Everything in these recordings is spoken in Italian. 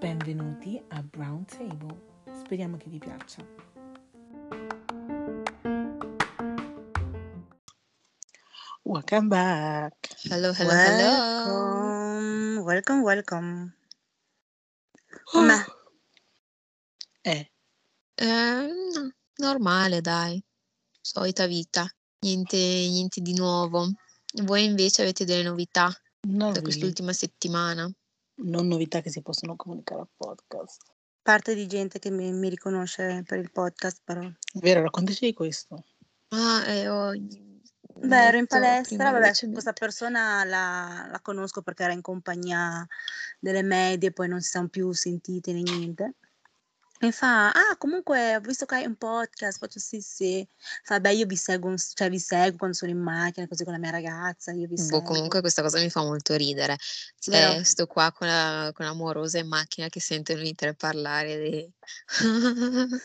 Benvenuti a Brown Table. Speriamo che vi piaccia. Welcome back. Hello, hello, hello. Welcome, welcome, welcome. Com'è? Eh, Eh, no, normale, dai. Solita vita. Niente, niente di nuovo. Voi invece avete delle novità non, da quest'ultima settimana? non novità che si possono comunicare al podcast. Parte di gente che mi, mi riconosce per il podcast, però. Vero, raccontaci di questo. Ah, eh, ho Beh, ero in palestra, vabbè, questa persona la, la conosco perché era in compagnia delle medie, poi non si sono più sentite né niente. E fa, ah, comunque ho visto che hai un podcast, faccio sì, sì. Fa, beh, io vi seguo, cioè vi seguo quando sono in macchina, così con la mia ragazza, io vi Boh, seguo. comunque questa cosa mi fa molto ridere. Cioè, sto qua con la, con l'amorosa in macchina che sento noi tre parlare di...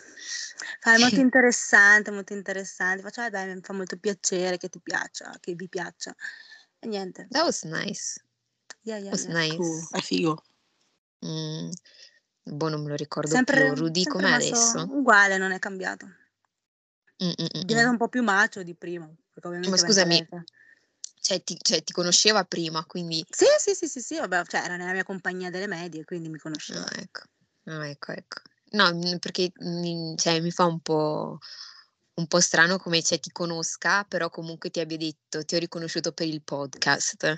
Fa, è molto interessante, molto interessante. Faccio, eh, beh, mi fa molto piacere che ti piaccia, che vi piaccia. E niente. That was nice. Yeah, yeah, Was yeah. Cool, nice. è figo. Mm, boh, non me lo ricordo Sempre, più. Rudy, rimasto adesso? uguale, non è cambiato. Mm, mm, mm, Diventa un po' più macio di prima, Ma scusami, cioè ti, cioè, ti conosceva prima, quindi... Sì, sì, sì, sì, sì, vabbè, cioè era nella mia compagnia delle medie, quindi mi conosceva. Ah, ecco, Ah, ecco, ecco. No, perché mi, cioè, mi fa un po', un po' strano come cioè, ti conosca, però comunque ti abbia detto, ti ho riconosciuto per il podcast.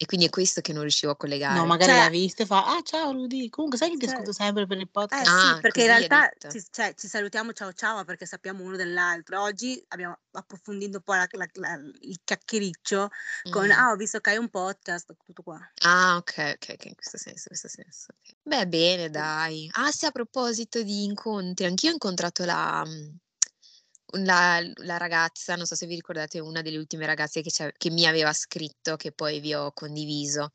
E quindi è questo che non riuscivo a No, collegare. magari Cioè, l'ha vista e fa, ah ciao Rudy, comunque sai che ti cioè, ascolto sempre per il eh podcast? sì, Ah, perché in realtà ci, cioè, ci salutiamo ciao ciao, perché sappiamo uno dell'altro. Oggi abbiamo approfondito un po' la- la- la- il chiacchiericcio con, Mm. ah, ho visto che hai un podcast, tutto qua. Ah, ok, ok, ok, in questo senso, in questo senso. ok. Beh, bene, dai. Ah, sì, a proposito di incontri, anch'io ho incontrato la, mm, la, la ragazza, non so se vi ricordate, una delle ultime ragazze che, che mi aveva scritto, che poi vi ho condiviso.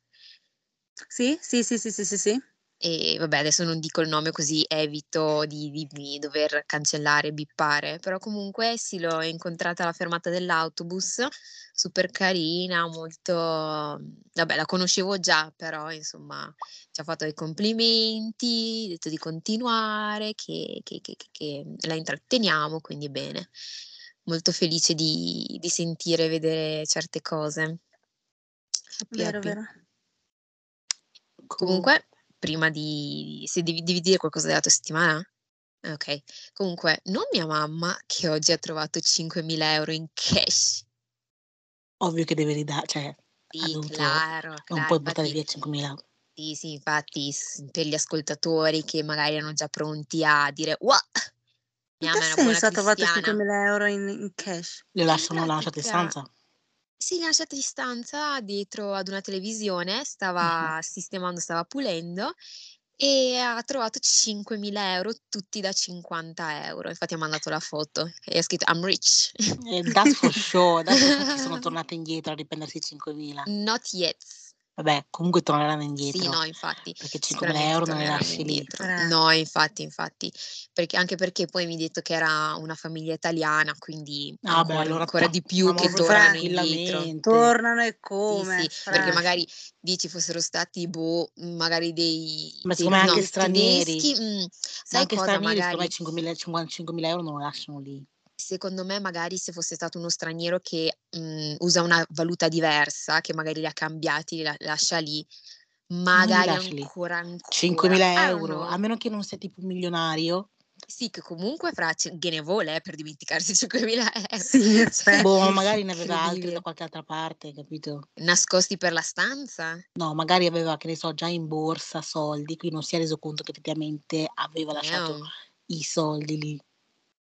Sì, sì, sì, sì, sì, sì, sì. E vabbè, adesso non dico il nome così evito di, di- di dover cancellare, bippare, però comunque sì, l'ho incontrata alla fermata dell'autobus, super carina, molto... Vabbè, la conoscevo già, però insomma ci ha fatto i complimenti, ha detto di continuare, che, che- che- che- la intratteniamo, quindi bene. Molto felice di, di sentire e vedere certe cose. Happy, Vero, happy. vero. Comunque, prima di... se devi, devi dire qualcosa della tua settimana? Ok. Comunque, non mia mamma che oggi ha trovato 5.000 euro in cash. Ovvio che deve ridare, cioè, Sì, dovuto, claro, non claro. puoi buttare via 5.000 sì, sì, infatti, per gli ascoltatori che magari erano già pronti a dire, wow, mia mamma è una buona cristiana. 5.000 euro in, in cash? Le lasciano, pratica, stanza? si è lasciata in stanza dietro ad una televisione, stava sistemando, stava pulendo e ha trovato 5.000 euro tutti da 50 euro. Infatti ha mandato la foto e ha scritto I'm rich. Eh, that's for sure, that's for sure sono tornate indietro a riprendersi 5.000. Not yet. Vabbè, comunque torneranno Sì, indietro, no, infatti, perché 5.000 sicuramente euro non le lasci lì. Eh. No, infatti, infatti, perché, anche perché poi mi ha detto che era una famiglia italiana, quindi Ah beh, ancora, allora ancora di più che tornano indietro. Tornano e Sì, come? sì, perché Fra. magari dici fossero stati, boh, magari dei, Ma dei secondo me anche no, stranieri, tedeschi, mm, ma sai anche cosa? stranieri secondo me Magari 5.000 55.000 euro non lo lasciano lì. Secondo me magari se fosse stato uno straniero che mm, usa una valuta diversa, che magari li ha cambiati, li la- lascia lì, magari ancora, ancora, 5.000 I don't euro, a meno che non sei tipo un milionario. Sì, che comunque fra ce- gliene vuole eh, per dimenticarsi 5.000 euro. Sì, Cioè. Boh, ma magari ne aveva altri da qualche altra parte, capito? Nascosti per la stanza? No, magari aveva, che ne so, già in borsa soldi, quindi non si è reso conto che effettivamente aveva lasciato Damn. i soldi lì.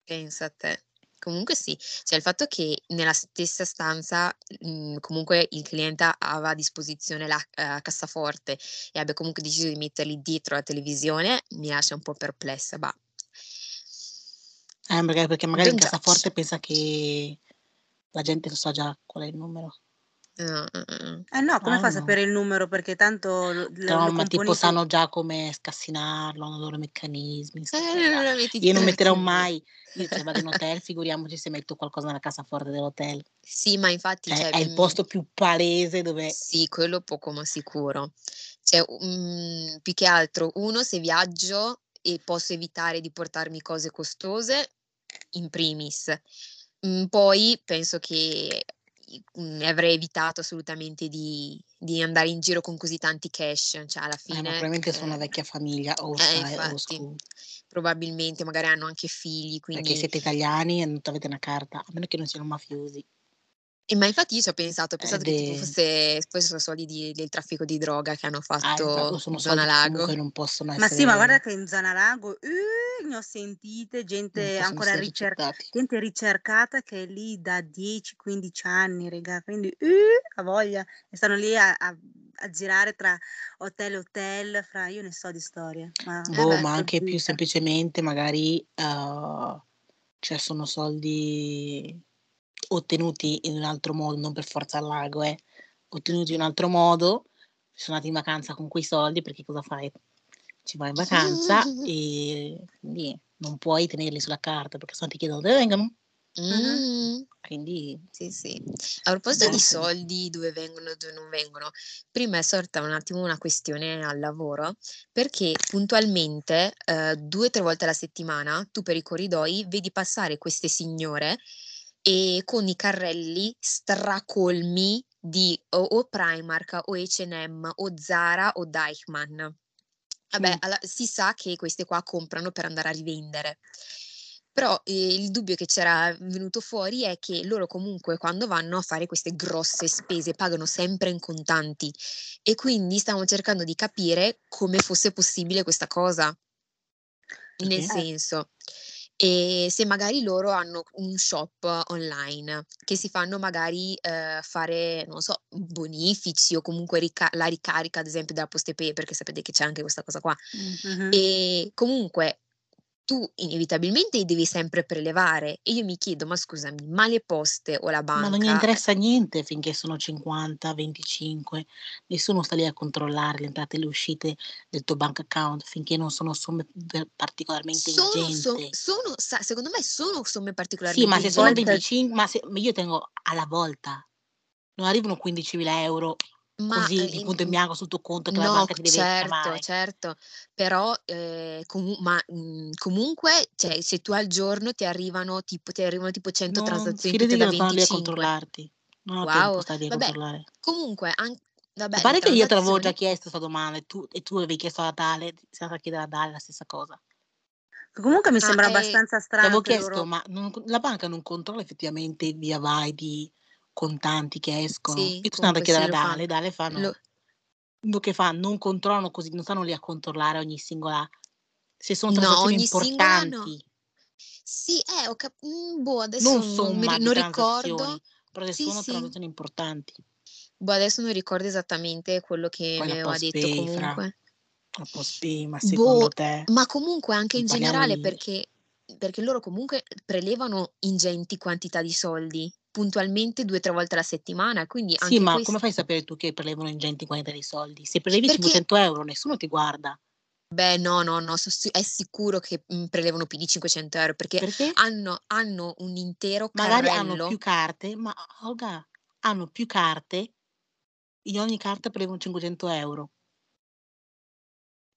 Pensa a te. Comunque sì, cioè il fatto che nella stessa stanza mh, comunque il cliente aveva a disposizione la eh, cassaforte e abbia comunque deciso di metterli dietro la televisione mi lascia un po' perplessa, ma Eh, perché, perché magari don't judge. cassaforte pensa che la gente sa già qual è il numero. Eh no, come Ah, fa a no. sapere il numero? Perché tanto lo, No, ma tipo componi tu. sanno già come scassinarlo, hanno i loro meccanismi. Eh, Io non metterò mai, io cioè vado in hotel, figuriamoci se metto qualcosa nella cassaforte dell'hotel. Sì, ma infatti, Cioè, cioè, è il mm, posto più palese dove... sì, quello poco ma sicuro. Cioè, mm, più che altro, uno, se viaggio e posso evitare di portarmi cose costose, in primis. Mm, poi penso che avrei evitato assolutamente di, di andare in giro con così tanti cash, cioè alla Eh, fine probabilmente sono una eh, vecchia famiglia, old eh, infatti, probabilmente magari hanno anche figli, Perché quindi siete italiani e non avete una carta, a meno che non siano mafiosi. E ma infatti io ci ho pensato, ho pensato Ed che fosse, fossero soldi di- del traffico di droga che hanno Ah, fatto sono in zona lago. comunque non possono Ma sì, ma guarda che in zona lago eh, ne ho sentite gente ancora ricer- gente ricercata che è lì da 10-15 anni, raga, quindi eh, ha voglia. E stanno lì a, a- a girare tra hotel e hotel, fra io ne so di storie, ma Eh Boh, beh, ma anche più semplicemente magari eh, cioè sono soldi ottenuti in un altro modo, non per forza al lago, eh, ottenuti in un altro modo, sono andati in vacanza con quei soldi perché cosa fai? Ci vai in vacanza e quindi non puoi tenerli sulla carta perché sennò ti chiedono dove vengono. Mhm. Mm, Quindi sì, sì. A proposito di boh, soldi, dove vengono e dove non vengono, prima è sorta un attimo una questione al lavoro, perché puntualmente eh, due o tre volte alla settimana tu per i corridoi vedi passare queste signore e con i carrelli stracolmi di o, o Primark o H&M o Zara o Deichmann. Vabbè, mm, alla- si sa che queste qua comprano per andare a rivendere. Però eh, il dubbio che c'era venuto fuori è che loro comunque quando vanno a fare queste grosse spese pagano sempre in contanti e quindi stavamo cercando di capire come fosse possibile questa cosa. Nel? Eh, senso, e se magari loro hanno un shop online che si fanno magari eh, fare, non so, bonifici o comunque rica- la ricarica, ad esempio, della Postepay, perché sapete che c'è anche questa cosa qua. Mm. mhm. E comunque tu inevitabilmente devi sempre prelevare. E io mi chiedo, ma scusami, ma le poste o la Ma non gli banca? interessa niente finché sono 50, 25, nessuno sta lì a controllare le entrate e le uscite del tuo bank account finché non sono somme particolarmente Sono, so- ingenti. sono, sa- secondo me sono somme Sì, particolarmente ma se sono volte ingenti, 25, ma se, io tengo alla volta, non arrivano 15.000 euro ma così eh, di in- punto in bianco sul tuo conto che la No, banca ti deve certo, chiamare. certo, però eh, comu- ma, mm, comunque, cioè, se tu al giorno ti arrivano tipo, ti arrivano tipo 100 Non, transazioni tutte che da non stanno lì a 25. controllarti. Non ho tempo Wow, a vabbè, controllare. comunque, an- A vabbè, le parte che io te l'avevo già chiesto questa domanda e tu, e tu avevi chiesto alla Dale, sei andata a chiedere a Dale la stessa cosa. Comunque mi ah, sembra eh, abbastanza strano avevo che chiesto, loro... ma non- la banca non controlla effettivamente il via vai di contanti che escono? sì, Io sono andata a comunque chiedere a Dale, fanno. Dale fa no. Lo- che fa, non controllano così, non stanno lì a controllare ogni singola... Se sono no, transazioni singola no. importanti, Sì, eh, ho cap- mm, boh, non adesso non, mi somma ri- di non ricordo. però se Sì, sono sì. transazioni importanti. Boh, adesso non ricordo esattamente quello che Poi mi aveva detto pay, fra, comunque. la ma secondo Boh, te, ma comunque anche non in generale di... perché, perché loro comunque prelevano ingenti quantità di soldi, puntualmente due o tre volte alla settimana, quindi Sì, anche ma come questo. fai a sapere tu che prelevano ingenti quantità di soldi? Se prelevi Perché, 500 euro, nessuno ti guarda. beh, no, no, no, è sicuro che mm, prelevano più di 500 euro perché Perché? hanno, hanno un intero Magari hanno più carrello. carte, ma Olga, hanno più carte, in ogni carta prelevano 500 euro.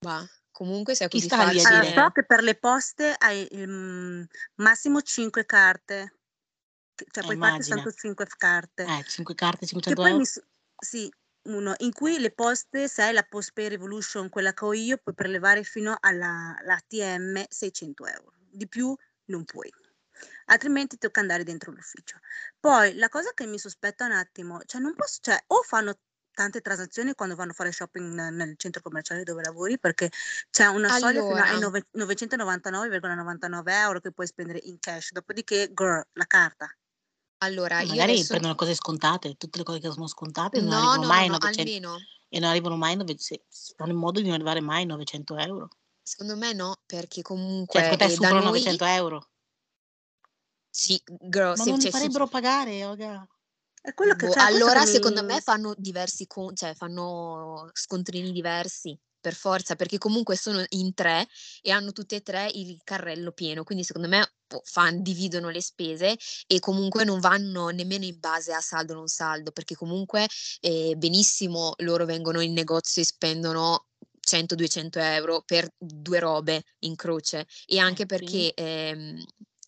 Ma comunque se è Chi così sta lì a Allora, dire... so facile. che per le poste hai il mm, massimo 5 carte, cioè puoi farti immagina. soltanto 5 carte. Eh, 5 carte, Che 500 poi mi... euro? s- Sì, uno, in cui le poste, se hai la Postpay Revolution, quella che ho io, puoi prelevare fino alla la ATM 600 euro. Di più non puoi. Altrimenti tocca andare dentro l'ufficio. Poi la cosa che mi sospetta un attimo, cioè non posso, cioè o fanno tante transazioni quando vanno a fare shopping nel centro commerciale dove lavori, perché c'è una soglia fino ai Allora, nove- 999,99 euro che puoi spendere in cash, dopodiché, girl, la carta. Allora, io magari adesso prendono cose scontate, tutte le cose che sono scontate non no, arrivano no, no, mai ai no, 900 almeno e non arrivano mai ai 900, fanno in modo di non arrivare mai ai 900 euro. secondo me no, perché Cioè, comunque secondo te eh, da superano noi 900 euro? sì, girl, Ma se, non li cioè, su- farebbero pagare, Olga. È quello che Boh, cioè, questo allora secondo me mi... fanno diversi con cioè fanno scontrini diversi, per forza, perché comunque sono in 3 e hanno tutte e 3 il carrello pieno, quindi secondo me boh, fan dividono le spese e comunque non vanno nemmeno in base a saldo o non saldo, perché comunque, ehm, benissimo loro vengono in negozio e spendono 100, 200 € per 2 robe in croce e Eh, anche perché, ehm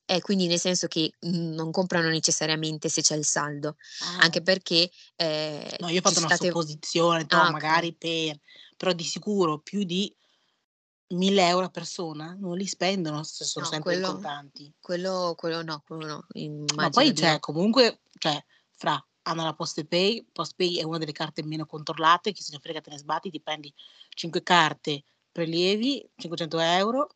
eh, quindi nel senso che, mhmm, non comprano necessariamente se c'è il saldo, anche Ah. perché, ehm, No, io ho fatto una state supposizione, ah, magari per però di sicuro più di 1000 € a persona non li spendono se sono No, sempre in quello contanti. quello quello no, quello no, Ma poi di cioè comunque cioè fra hanno la PostePay, PostPay è una delle carte meno controllate, chi se ne frega te ne sbatti, ti prendi 5 carte, prelievi 500 €,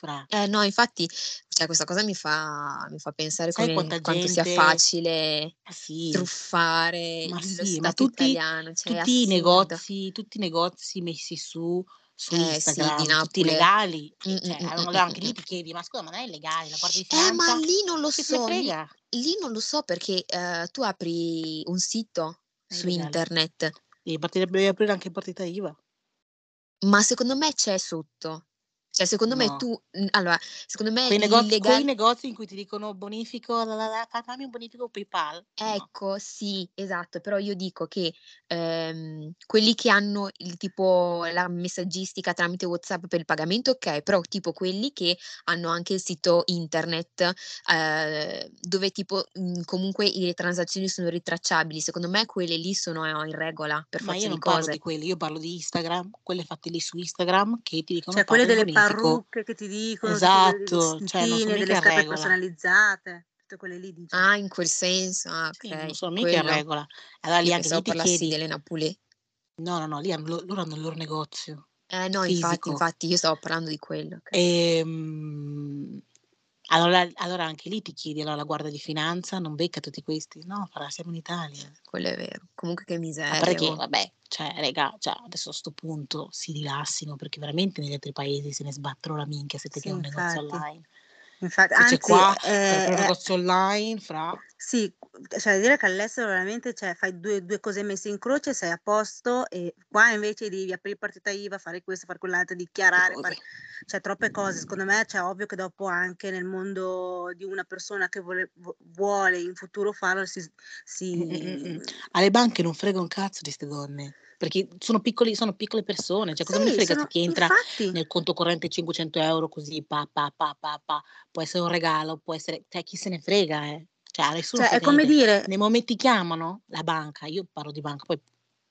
fra. Eh no, infatti, cioè questa cosa mi fa mi fa pensare Sai come quanto sia gente facile ma sì, truffare ma lo sì, ma tutti italiano, cioè tutti i negozi tutti i negozi messi su su Eh sì, Instagram, tutti Napoli. legali, mh, cioè mh, allora anche lì ti chiedi: "Ma scusa, ma non è illegale? La Guardia di Eh, ma lì non lo so, lì frega?" lì non lo so perché, ehm, tu apri un sito È su illegale. internet Devi partire devi aprire anche partita IVA. ma secondo me c'è sotto. Cioè secondo me No. tu mhmm, allora, secondo me Quei negozi quei l'illegal negozi in cui ti dicono bonifico la la la fa fammi un bonifico PayPal. No. Ecco, sì, esatto, però io dico che, ehm, quelli che hanno il tipo la messaggistica tramite WhatsApp per il pagamento, okay, però tipo quelli che hanno anche il sito internet, ehm, dove tipo, mhmm, comunque le transazioni sono ritracciabili, secondo me quelle lì sono in regola per Ma forza io di non parlo di cose. quelli, io parlo di Instagram, quelle fatte lì su Instagram che ti dicono Cioè quelle delle. Parrucche che ti dicono, Esatto, cioè non sono vestitini, delle scarpe regola. personalizzate, tutte quelle lì dici. Ah, in quel senso, ah Sì, non sono mica in regola. Allora lì anche lì ti parlassi chiedi delle Napulé. no, no, no, lì hanno lo loro hanno il loro negozio Eh no, infatti, infatti, io stavo parlando di quello, okay. Ehm, allora allora anche lì ti chiedi: allora la Guardia di Finanza non becca tutti questi? No, fra siamo in Italia. Quello è vero. Comunque che miseria, parte che oh. vabbè, cioè raga, cioè adesso a 'sto punto si rilassino, perché veramente negli altri paesi se ne sbattono la minchia se te Sì, un negozio online. Infatti, anzi, qua aprire un è negozio online, fra Sì, cioè dire che all'estero veramente, cioè fai due due cose messe in croce, sei a posto e qua invece devi aprire partita IVA, fare questo, fare quell'altro, dichiarare, fare cioè troppe cose. Secondo me, cioè ovvio che dopo anche nel mondo di una persona che vuole vu vuole in futuro farlo si s Mh, mh, mh, si mh. Alle banche non frega un cazzo di 'ste donne, perché sono piccoli sono piccole persone, cioè cosa Sì, frega se sono ti entra infatti. nel conto corrente 500 € così pa, pa, pa, pa, pa, può essere un regalo, può essere cioè chi se ne frega, eh. Cioè nessuno Cioè è frega come dire Nei momenti chiamano la banca, io parlo di banca, poi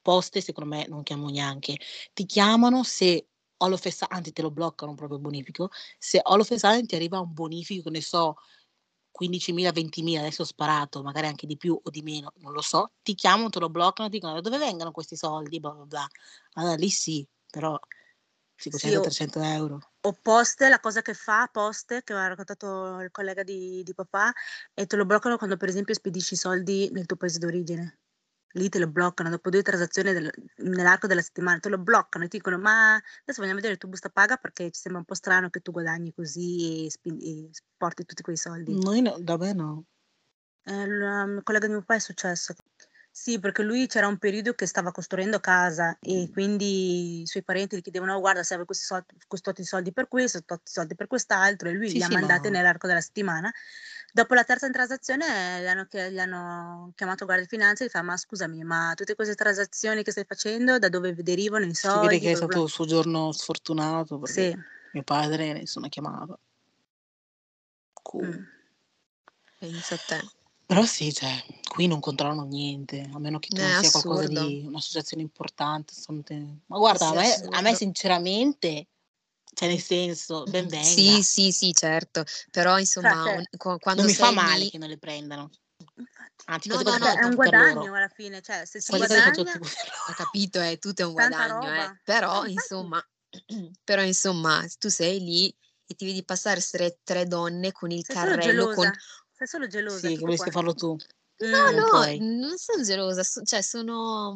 poste secondo me non chiamo neanche. Ti chiamano se su anzi te lo bloccano proprio il bonifico, se sudden ti arriva un bonifico, ne so, 15.000, 20.000, adesso ho sparato, magari anche di più o di meno, non lo so, ti chiamano, te lo bloccano, ti dicono: "Da dove vengono questi soldi?" Blah, blah, blah. Allora lì sì, però Sì, 500, o 300 €. o Poste la cosa che fa Poste, che m'ha raccontato il collega di di papà, e te lo bloccano quando per esempio spedisci i soldi nel tuo paese d'origine. Lì te lo bloccano dopo 2 transazioni del nell'arco della settimana, te lo bloccano e ti dicono: "Ma adesso vogliamo vedere il tuo busta paga perché ci sembra un po' strano che tu guadagni così e spen e porti tutti quei soldi". Noi no da me no. Eh, il il collega di mio papà è successo. Sì, perché lui c'era un periodo che stava costruendo casa e quindi i suoi parenti gli chiedevano: "Oh guarda serve questi sol questo tot di soldi per questo, soldi per quest'altro" e lui Sì, li ha sì, mandati ma nell'arco della settimana. Dopo la terza transazione gli hanno chie gli hanno chiamato Guardia di Finanza e gli fa: "Ma scusami, ma tutte queste transazioni che stai facendo da dove derivano i si vede soldi?" che è stato il suo giorno sfortunato perché Sì. mio padre nessuna chiamata. Cool. Mh. Pensa a te. Però sì, cioè, qui non controllano niente, a meno che tu non sia qualcosa assurdo. di un'associazione importante, ma guarda a me a me sinceramente, cioè nel senso, ben venga. Sì, sì, sì, certo, però Fra insomma cioè un qua Non quando mi fa male lì che non le prendano. Anzi No, queste no, no, Cioè le è un guadagno loro. alla fine, cioè se si guadagna ho capito, eh, tutto è un tanta guadagno, eh. Però insomma però insomma tu sei lì e ti vedi passare 'ste 3 donne con il Sei solo carrello con gelosa, sei solo gelosa, Sì, tutto vorresti farlo tu. No. Non no, puoi. non son gelosa, so cioè sono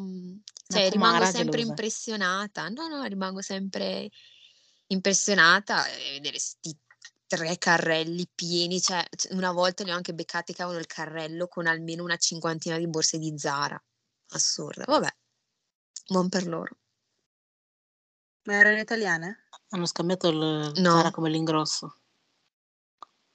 Una cioè rimango sempre gelosa. impressionata. No, no, rimango sempre impressionata e vedere 'sti tre carrelli pieni, cioè una volta li ho anche beccati che avevano il carrello con almeno una cinquantina di borse di Zara. Assurdo, vabbè. Buon per loro. Ma erano italiane? Hanno scambiato il No. Zara come l'ingrosso.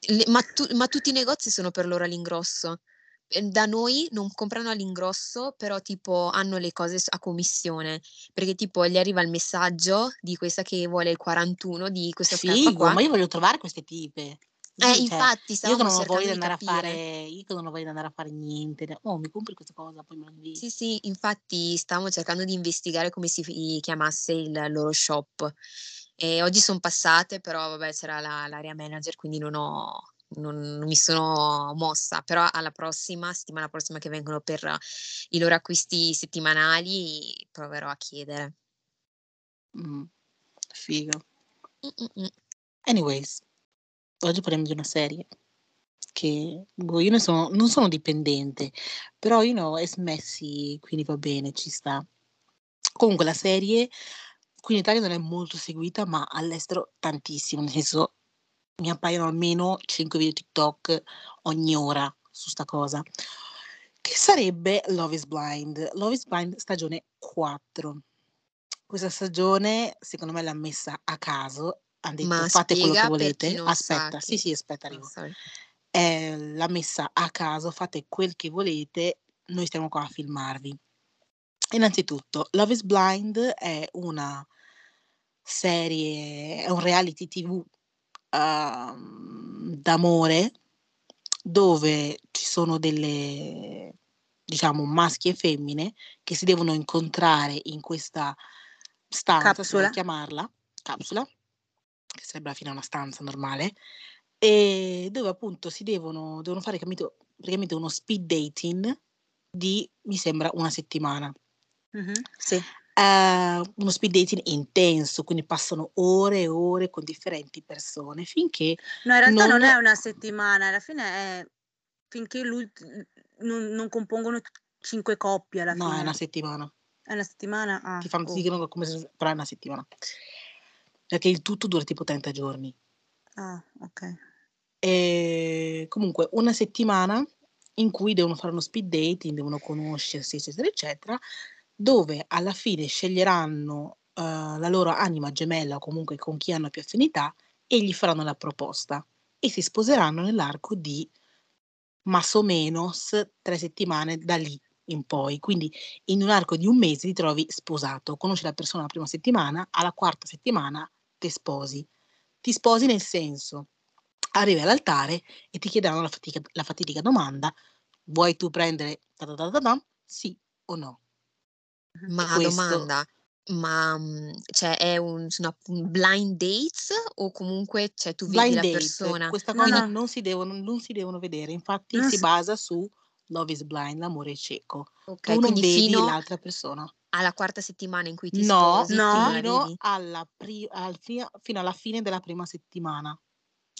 Le ma tu ma tutti i negozi sono per loro all'ingrosso. Ehm, da noi non comprano all'ingrosso, però tipo hanno le cose a commissione, perché tipo gli arriva il messaggio di questa che vuole il 41 di questa Figo, qua ma io voglio trovare queste tipe. Eh, cioè, infatti io non ho voglia di andare a fare capire. io non ho voglia di andare a fare niente. "Oh, mi compri questa cosa, poi me la invii." Sì, sì, infatti stavamo cercando di investigare come si chiamasse il loro shop. E oggi son passate, però vabbè c'era la l'area manager, quindi non ho non non mi sono mossa, però alla prossima settimana prossima che vengono per i loro acquisti settimanali proverò a chiedere. Mh. Figo. Mh. Anyways, oggi parliamo di una serie che boh, io ne sono non sono dipendente, però you know, es messy, quindi va bene, ci sta. Comunque la serie qui in Italia non è molto seguita, ma all'estero tantissimo, nel senso mi appaiono almeno 5 video TikTok ogni ora su 'sta cosa, che sarebbe Love is Blind. Love is Blind stagione 4. Questa stagione secondo me l'han messa a caso, han detto: Ma "Fate quello che volete." Aspetta, sì, sì, aspetta ah, arrivo. Ehm, l'ha messa a caso, fate quel che volete, noi stiamo qua a filmarvi. Innanzitutto, Love is Blind è una serie è un reality TV, uhm, d'amore dove ci sono delle diciamo maschi e femmine che si devono incontrare in questa stanza, Capsula? chiamarla, capsula, che sarebbe alla fine una stanza normale, ehm, dove appunto si devono devono fare capito, praticamente uno speed dating di, mi sembra, una settimana. Mh-mh, sì. Ehm, uno speed dating intenso, quindi passano ore e ore con differenti persone finché No, in realtà non non è una settimana, alla fine è finché non non compongono 5 coppie alla No, è una fine. settimana. È una settimana? Ah, Ti fanno oh. dicono come se però è una settimana. Perché il tutto dura tipo 30 giorni. Ah, okay. Ehm, comunque una settimana in cui devono fare uno speed dating, devono conoscersi, eccetera, eccetera, dove alla fine sceglieranno, uhm, la loro anima gemella o comunque con chi hanno più affinità e gli faranno la proposta e si sposeranno nell'arco di más o menos 3 settimane da lì in poi. Quindi in un arco di 1 mese ti trovi sposato, conosci la persona la prima settimana, alla quarta settimana te sposi. Ti sposi nel senso, arrivi all'altare e ti chiederanno la fatica la fatidica domanda: "Vuoi tu prendere ta ta ta ta tam, sì o no?" Ma questo domanda, ma, mhmm, cioè è un una un blind dates o comunque, cioè tu vedi Blind la date, persona questa No, cosa no. non si devono non si devono vedere, infatti Non si s basa su Love is Blind, l'amore è cieco. Okay, Tu non quindi vedi fino l'altra persona. alla quarta settimana in cui ti No, sposi la No. fino vedi? alla pri al fino fino alla fine della prima settimana.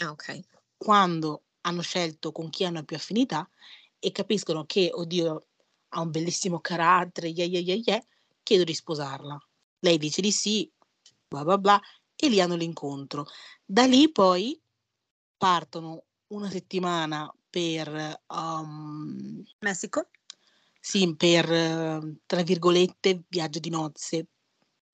Ah, okay. Quando hanno scelto con chi hanno più affinità e capiscono che: "Oddio, ha un bellissimo carattere, yeh, yeh, yeh, yeh", chiedo di sposarla. Lei dice di sì, bla, bla, bla, e lì hanno l'incontro. Da lì poi partono 1 settimana per, uhm Messico? Sì, per, tra virgolette, "viaggio di nozze",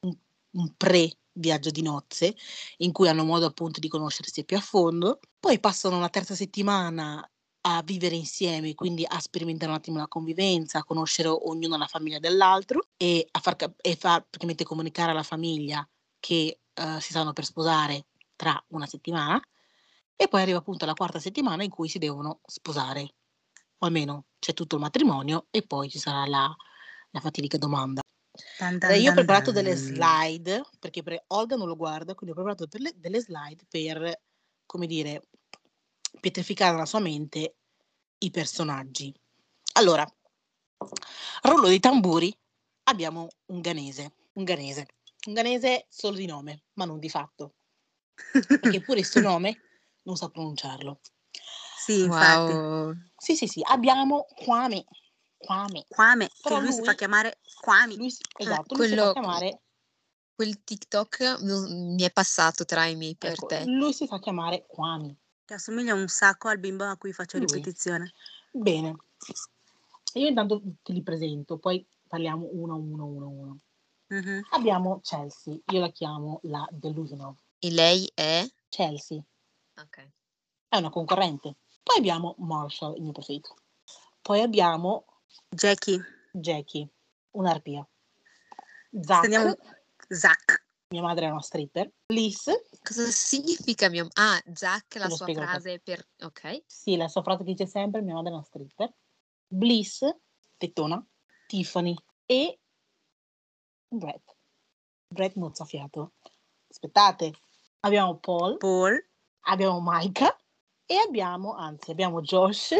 un un pre-viaggio di nozze, in cui hanno modo appunto di conoscersi più a fondo. Poi passano una terza settimana a vivere insieme, quindi a sperimentare un attimo la convivenza, a conoscere ognuno la famiglia dell'altro e a far cap e far praticamente comunicare alla famiglia che, uhm, si stanno per sposare tra 1 settimana. E poi arriva appunto la quarta settimana in cui si devono sposare, o almeno c'è tutto il matrimonio e poi ci sarà la la fatidica domanda. Dan Allora dan io ho preparato delle slide, perché pre Olga non lo guarda, quindi ho preparato le delle slide per, come dire, pietrificare nella sua mente i personaggi. Allora, rullo di tamburi, abbiamo un ghanese, un ghanese. Un ghanese solo di nome, ma non di fatto. Perché pure il suo nome non sa pronunciarlo. Sì, infatti. Wow. Sì, sì, sì, abbiamo Kwame. Kwame. Kwame, che Però lui si fa lui chiamare Kwame. lui Eh, esatto, lui si fa quello chiamare Quel TikTok mi è passato tra i miei per Ecco, te. lui si fa chiamare Kwame. Che assomiglia un sacco al bimbo a cui faccio Lui. ripetizione. Bene. Io intanto te li presento, poi parliamo uno a uno, uno uno. Mhm. Abbiamo Chelsea, io la chiamo la Delusional. E lei è? Chelsea Ok. è una concorrente. Poi abbiamo Marshall, il mio preferito. Poi abbiamo Jackie. Jackie, un'arpia. Zach, Stendiamo- Zach. Mia madre è una stripper. Liz, Cosa significa mio... Ah, Zack, la sua frase per... Ok. sì, la sua frase che dice sempre, mia madre è una stripper. Bliss, tettona. Tiffany e Brett. Brett mozzafiato. Aspettate, abbiamo Paul, Paul. abbiamo Micah e abbiamo, anzi, abbiamo Josh.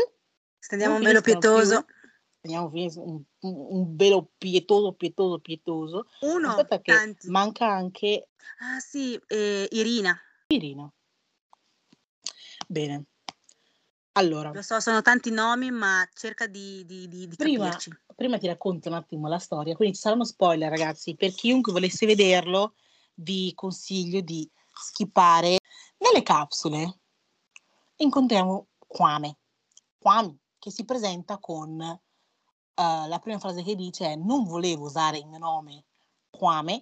Stendiamo un velo pietoso. Andiamo a un, un- velo pietoso, pietoso, pietoso. Uno. Aspetta che tanti. manca anche Ah sì, eh, Irina. Irina. Bene. Allora, Lo so, sono tanti nomi, ma cerca di, di, di, di Prima- prima ti racconto un attimo la storia, quindi ci saranno spoiler ragazzi, per chiunque volesse vederlo vi consiglio di skippare. Nelle capsule incontriamo Kwame, Kwame che si presenta con eh, la prima frase che dice è non volevo usare il mio nome Kwame,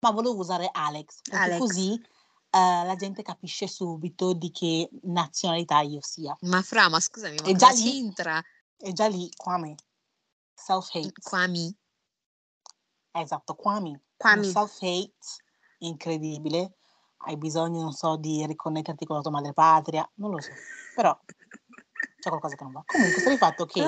ma volevo usare Alex, perché Alex. così eh, la gente capisce subito di che nazionalità io sia. Ma Fra, ma scusami, ma cosa già lì- c'entra? E già lì Kwame, self-hate. Kwami. Esatto, Kwame. Kwame. Self-hate incredibile. Hai bisogno, non so, di riconnetterti con la tua madrepatria, non lo so, però c'è qualcosa che non va. Comunque, sta di fatto che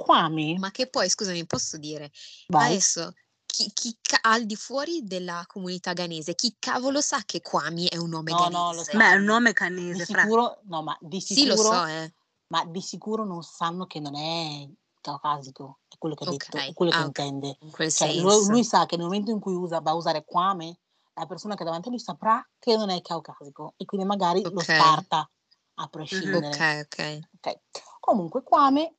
Kwame, Ma che poi, scusami, posso dire, vai, adesso, chi, chi ca- al di fuori della comunità ghanese, chi cavolo sa che Kwami è un nome No, no, lo ghanese? so. Ma è un nome di canese, fra. sicuro, no, ma di Sì, lo sicuro, so, eh. ma di sicuro non sanno che non è caucasico, è quello che ha detto, Ok, è quello che ah, ok. intende. In Cioè, lui, lui sa che nel momento in cui usa, va a usare Kwame, la persona che è davanti a lui saprà che non è caucasico e quindi magari lo Ok. scarta a prescindere. Ok, ok. Ok. Comunque, Kwame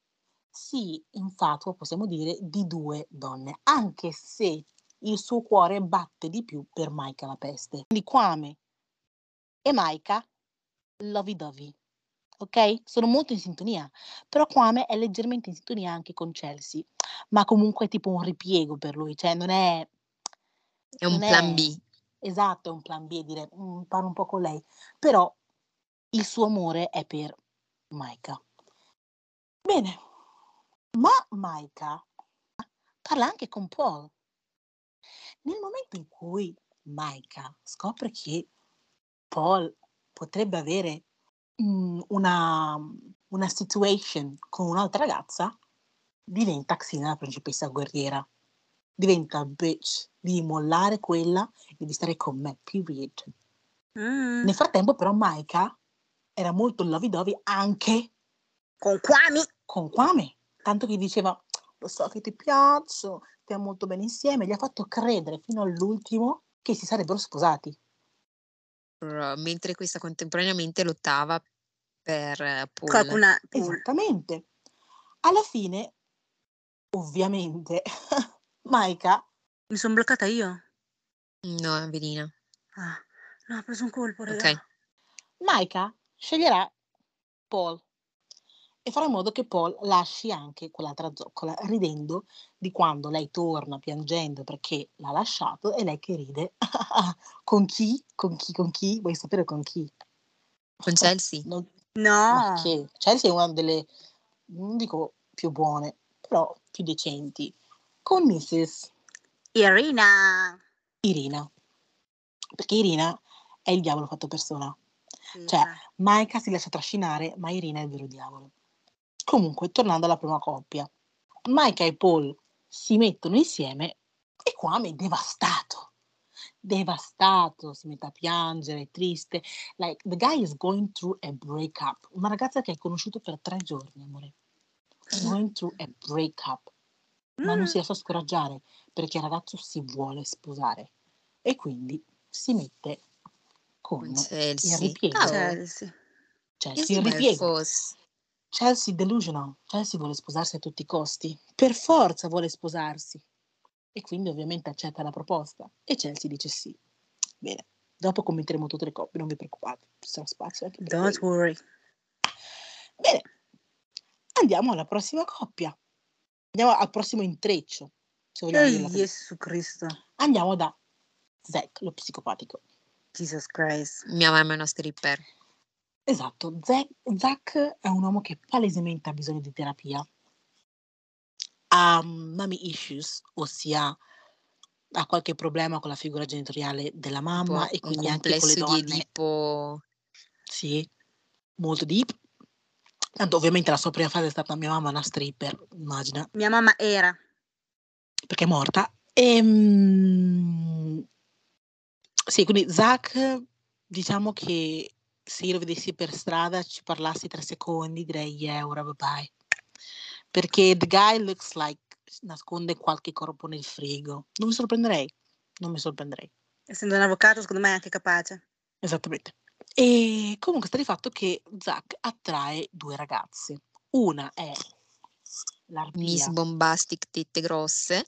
si infatua, possiamo dire, di due donne, anche se il suo cuore batte di più per Maika la peste. Quindi Kwame e Maika, lovey-dovey, ok? Sono molto in sintonia, però Kwame è leggermente in sintonia anche con Chelsea, ma comunque è tipo un ripiego per lui, cioè non è... È un plan è- B. Esatto, è un plan B, dire, "Mm, parlo un po' con lei, però il suo amore è per Maika. Bene, ma Maika parla anche con Paul. Nel momento in cui Maika scopre che Paul potrebbe avere mm, una, una situation con un'altra ragazza, diventa Xena la principessa guerriera. Diventa bitch, di mollare quella e di stare con me, period. Mm. Nel frattempo, però, Maika era molto lovey-dovey anche Con Kwame. con Kwame, tanto che diceva: Lo so che ti piaccio, stiamo molto bene insieme. Gli ha fatto credere fino all'ultimo che si sarebbero sposati. Mentre questa contemporaneamente lottava per eh, Paul. Qualcuna. Paul. Esattamente. Alla fine, ovviamente, Maika Mi sono bloccata io. No, Evelina. Ah, no, ho preso un colpo, raga. Ok. Maika sceglierà Paul e farà in modo che Paul lasci anche quell'altra zoccola, ridendo di quando lei torna piangendo perché l'ha lasciato e lei che ride. con chi? Con chi? Con chi? Vuoi sapere con chi? Con Chelsea? Non- No. che? Chelsea è una delle, non dico più buone, però più decenti. Con Mrs. Irina. Irina. Perché Irina è il diavolo fatto persona. Sì, Cioè. Maika si lascia trascinare, ma Irina è il vero diavolo. Comunque, tornando alla prima coppia, Maika e Paul si mettono insieme e Kwame è devastato. Devastato, si mette a piangere, è triste. Like, the guy is going through a breakup. Una ragazza che hai conosciuto per tre giorni, amore. Is going through a breakup. Ma non Mm. si lascia scoraggiare perché il ragazzo si vuole sposare e quindi si mette con Con il Chelsea. ripiego. Ah, Chelsea. Chelsea il by ripiego. force. Chelsea delusional. Chelsea vuole sposarsi a tutti i costi. Per forza vuole sposarsi. e quindi ovviamente accetta la proposta e Chelsea dice sì. Bene, dopo commenteremo tutte le coppie, non vi preoccupate, ci sarà spazio anche per Don't quello. worry. Bene, andiamo alla prossima coppia. Andiamo al prossimo intreccio. Se vogliamo. Gesù Cristo. Andiamo da Zack, lo psicopatico. Jesus Christ. Mia mamma è una stripper. Esatto, Zack, è un uomo che palesemente ha bisogno di terapia. Ha mm, mommy issues, ossia ha qualche problema con la figura genitoriale della mamma e quindi anche con le complesso di donne. Edipo. Sì, molto deep. Tanto ovviamente la sua prima fase è stata mia mamma una stripper, immagina, Mia mamma era. perché è morta. Ehm, sì, quindi Zach, diciamo che se io lo vedessi per strada, ci parlassi tre secondi, direi yeah, ora bye bye. Perché the guy looks like nasconde qualche corpo nel frigo. Non mi sorprenderei, non mi sorprenderei. Essendo un avvocato, secondo me è anche capace. Esattamente. E comunque sta di fatto che Zack attrae due ragazze. Una è Miss l'arpia, Bombastic tette grosse.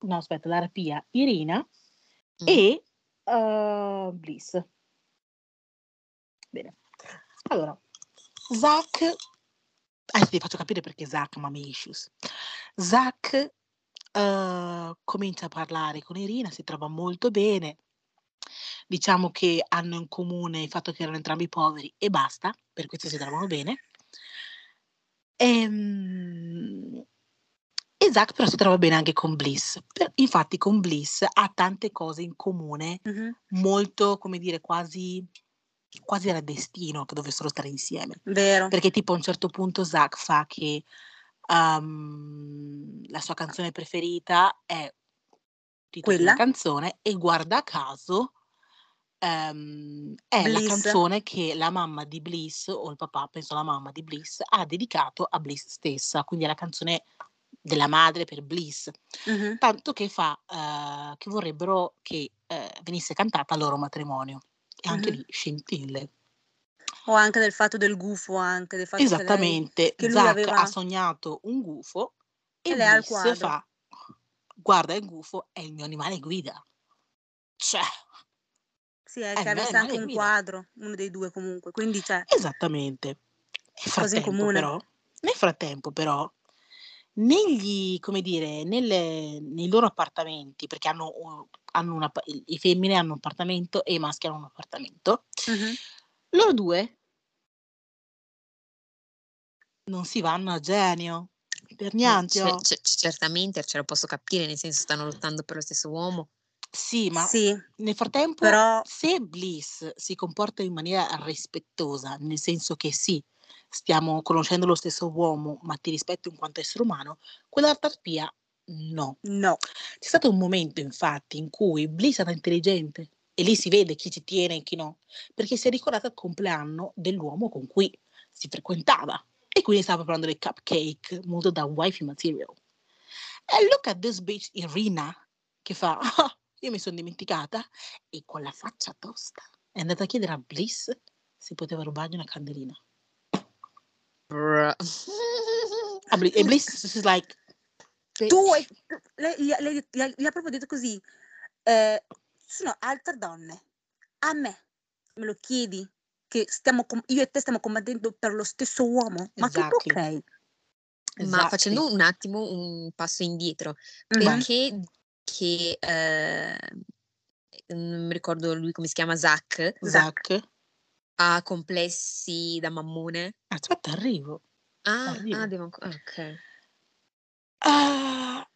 no aspetta, l'arpia Irina Mm. e eh, Bliss. Bene. Allora, Zack, adesso ti faccio capire perché Zack ha mommy issues. Zack eh, comincia a parlare con Irina, si trova molto bene. Diciamo che hanno in comune il fatto che erano entrambi poveri e basta, per questo si trovano bene. Ehm, E Zack però si trova bene anche con Bliss. Per- infatti con Bliss ha tante cose in comune, Mhm. molto, come dire, quasi, quasi era destino che dovessero stare insieme. Vero. Perché tipo a un certo punto Zack fa che um, la sua canzone preferita è Quella? canzone e guarda caso ehm, è la Bliss. canzone che la mamma di Bliss o il papà, penso la mamma di Bliss, ha dedicato a Bliss stessa, quindi è la canzone della madre per Bliss, Mhm. tanto che fa eh, che vorrebbero che eh, venisse cantata al loro matrimonio e anche Mhm. lì scintille. O anche del fatto del gufo, anche del fatto che lei... Esattamente, che Zack aveva- ha sognato un gufo e, E lei Bliss quadro. fa guarda il gufo è il mio animale guida. Cioè, Sì, è Eh, che avesse anche un guida. quadro, uno dei due comunque. Quindi, cioè, esattamente. Nel frattempo però, nel frattempo però, negli, come dire, nelle- nei loro appartamenti, perché hanno, hanno una, i femmine hanno un appartamento e i maschi hanno un appartamento, mhm. loro due non si vanno a genio, per Eh, niente. ce- oh. ce- certamente ce lo posso capire, nel senso stanno lottando per lo stesso uomo. Sì, ma sì, nel frattempo, però se Bliss si comporta in maniera rispettosa, nel senso che sì, stiamo conoscendo lo stesso uomo, ma ti rispetto in quanto essere umano, quell'altra arpia no. no. C'è stato un momento, infatti, in cui Bliss era intelligente e lì si vede chi ci tiene e chi no, perché si è ricordata il compleanno dell'uomo con cui si frequentava e quindi stava parlando del cupcake molto da wifey material. E look at this bitch Irina che fa, "Ah, io mi sono dimenticata e con la faccia tosta è andata a chiedere a Bliss se poteva rubargli una candelina. Bruh. A Bli- e Bliss is like, Tu, "Bitch, e- lei, gli, lei- gli ha- proprio detto così, eh, sono altre donne, a me me lo chiedi che stiamo com- io e te stiamo combattendo per lo stesso uomo, ma tutto Exactly. ok. Ma Exactly. facendo un attimo un passo indietro, Mhm. perché che eh, non mi ricordo lui come si chiama, Zach, Zack, ha complessi da mammone. aspetta, arrivo. Ah, Arrivo. ah, devo ancora. Ok. Ah,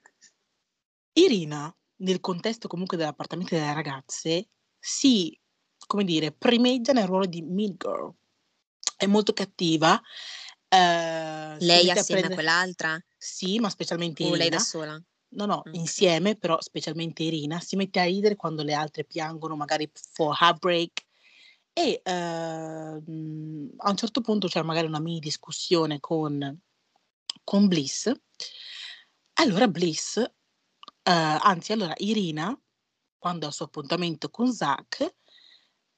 Irina, nel contesto comunque dell'appartamento delle ragazze, si, come dire, primeggia nel ruolo di mean girl. È molto cattiva. eh, Lei a assieme a prendere- quell'altra? Sì, ma specialmente O lei Irina. da sola? No, no, Mm. insieme, però specialmente Irina, si mette a ridere quando le altre piangono, magari for heartbreak. E ehm, a un certo punto c'è magari una mini discussione con, con Bliss. Allora Bliss, eh, anzi, allora Irina, quando ha il suo appuntamento con Zack,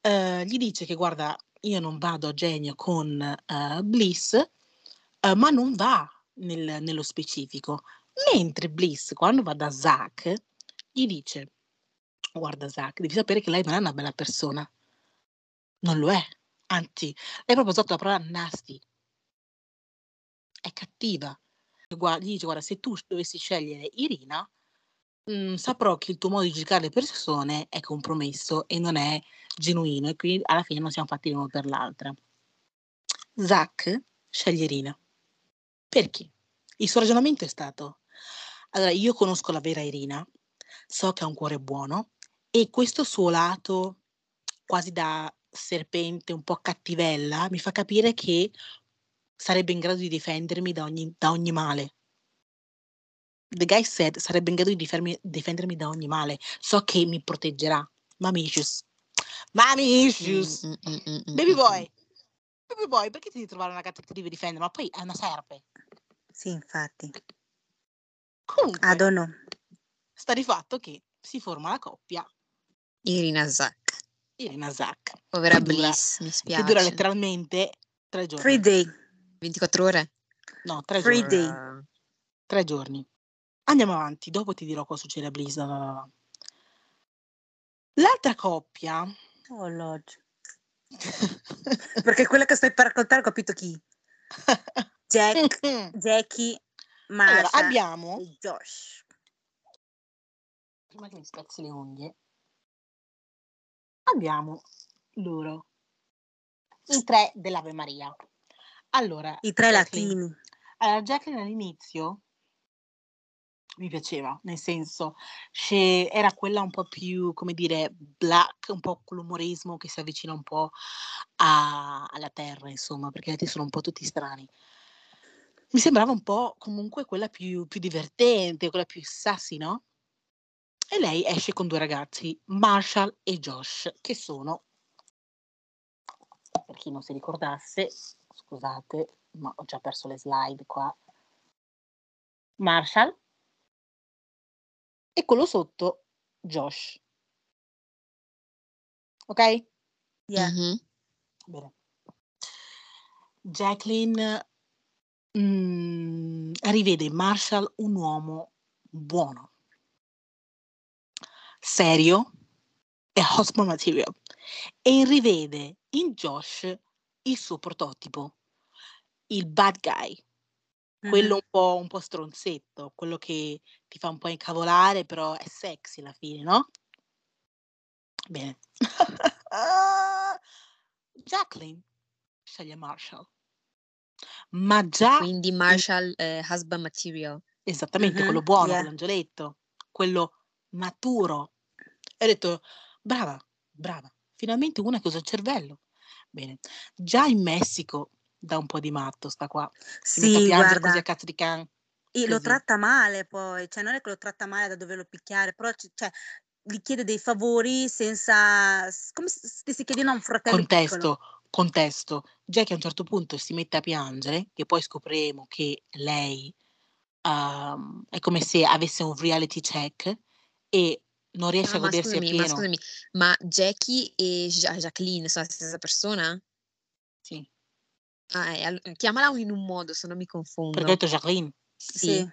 eh, gli dice che guarda, io non vado a genio con eh, Bliss, eh, ma non va nel- nello specifico. Mentre Bliss, quando va da Zack, gli dice, guarda Zack, devi sapere che lei non è una bella persona. Non lo è. Anzi, lei proprio usato la parola nasty. È cattiva. Gli dice, guarda, se tu dovessi scegliere Irina, mh, saprò che il tuo modo di giudicare le persone è compromesso e non è genuino e quindi alla fine non siamo fatti l'uno per l'altra. Zack sceglie Irina. Perché? Il suo ragionamento è stato, allora io conosco la vera Irina, so che ha un cuore buono e questo suo lato quasi da serpente, un po' cattivella, mi fa capire che sarebbe in grado di difendermi da ogni, da ogni male. The guy said sarebbe in grado di difendermi, difendermi da ogni male. So che mi proteggerà. Mommy issues. Mommy issues. Mm, mm, mm, mm, mm, Baby mm, boy. Baby boy, perché ti devi trovare una gatta che ti deve difendere? Ma poi è una serpe. Sì, infatti. Comunque, know. sta di fatto che si forma la coppia Irina Zack. Irina Zack. Povera dura- Bliss, mi Che dura spiace. letteralmente tre giorni. Free day. 24 ore? No, tre Free giorni. day. Tre giorni. Andiamo avanti, dopo ti dirò cosa succede a Bliss. no, no, no. L'altra coppia. Oh, Lord. Perché quella che stai per raccontare ho capito chi. Jack, Jackie, allora, Masha abbiamo. e Josh. Prima che mi spezzi le unghie. Abbiamo loro. I tre dell'Ave Maria. Allora, I tre Jacqueline- latini. Allora, Jacqueline all'inizio mi piaceva, nel senso, era quella un po' più, come dire, black, un po' con l'umorismo che si avvicina un po' a- alla terra, insomma, perché altri sono un po' tutti strani. Mi sembrava un po' comunque quella più, più divertente, quella più sassy, no? E lei esce con due ragazzi, Marshall e Josh, che sono, per chi non si ricordasse, scusate, ma ho già perso le slide qua. Marshall e quello sotto Josh. Ok? Yeah. mhm. Bene. Jacqueline mm, rivede in Marshall un uomo buono, serio e husband material e rivede in Josh il suo prototipo, il bad guy, quello Mhm. un po', un po' stronzetto, quello che ti fa un po' incavolare, però è sexy alla fine, no? Bene. Jacqueline sceglie Marshall, ma già Quindi Marshall eh, husband material. esattamente Mhm, quello buono, yeah. quell'angioletto, quello maturo. E ho detto, brava, brava, finalmente una che usa il cervello. Bene, già in Messico da un po' di matto sta qua, si mette a Sì, piangere così guarda, a cazzo di can. e lo così. tratta male poi, cioè non è che lo tratta male da doverlo picchiare, però c- cioè, gli chiede dei favori senza, s- come se stessi chiedendo a un fratello piccolo. Contesto, contesto. Jack a un certo punto si mette a piangere, che poi scopriremo che lei ehm, è come se avesse un reality check e non riesce Ah, a ma godersi scusami, ma appieno. scusami, ma Jackie e Ja- Jacqueline sono la stessa persona? Sì, Ah, eh, all- chiamala in un modo, se no mi perché ho confondo. detto Jacqueline, Sì. Sì,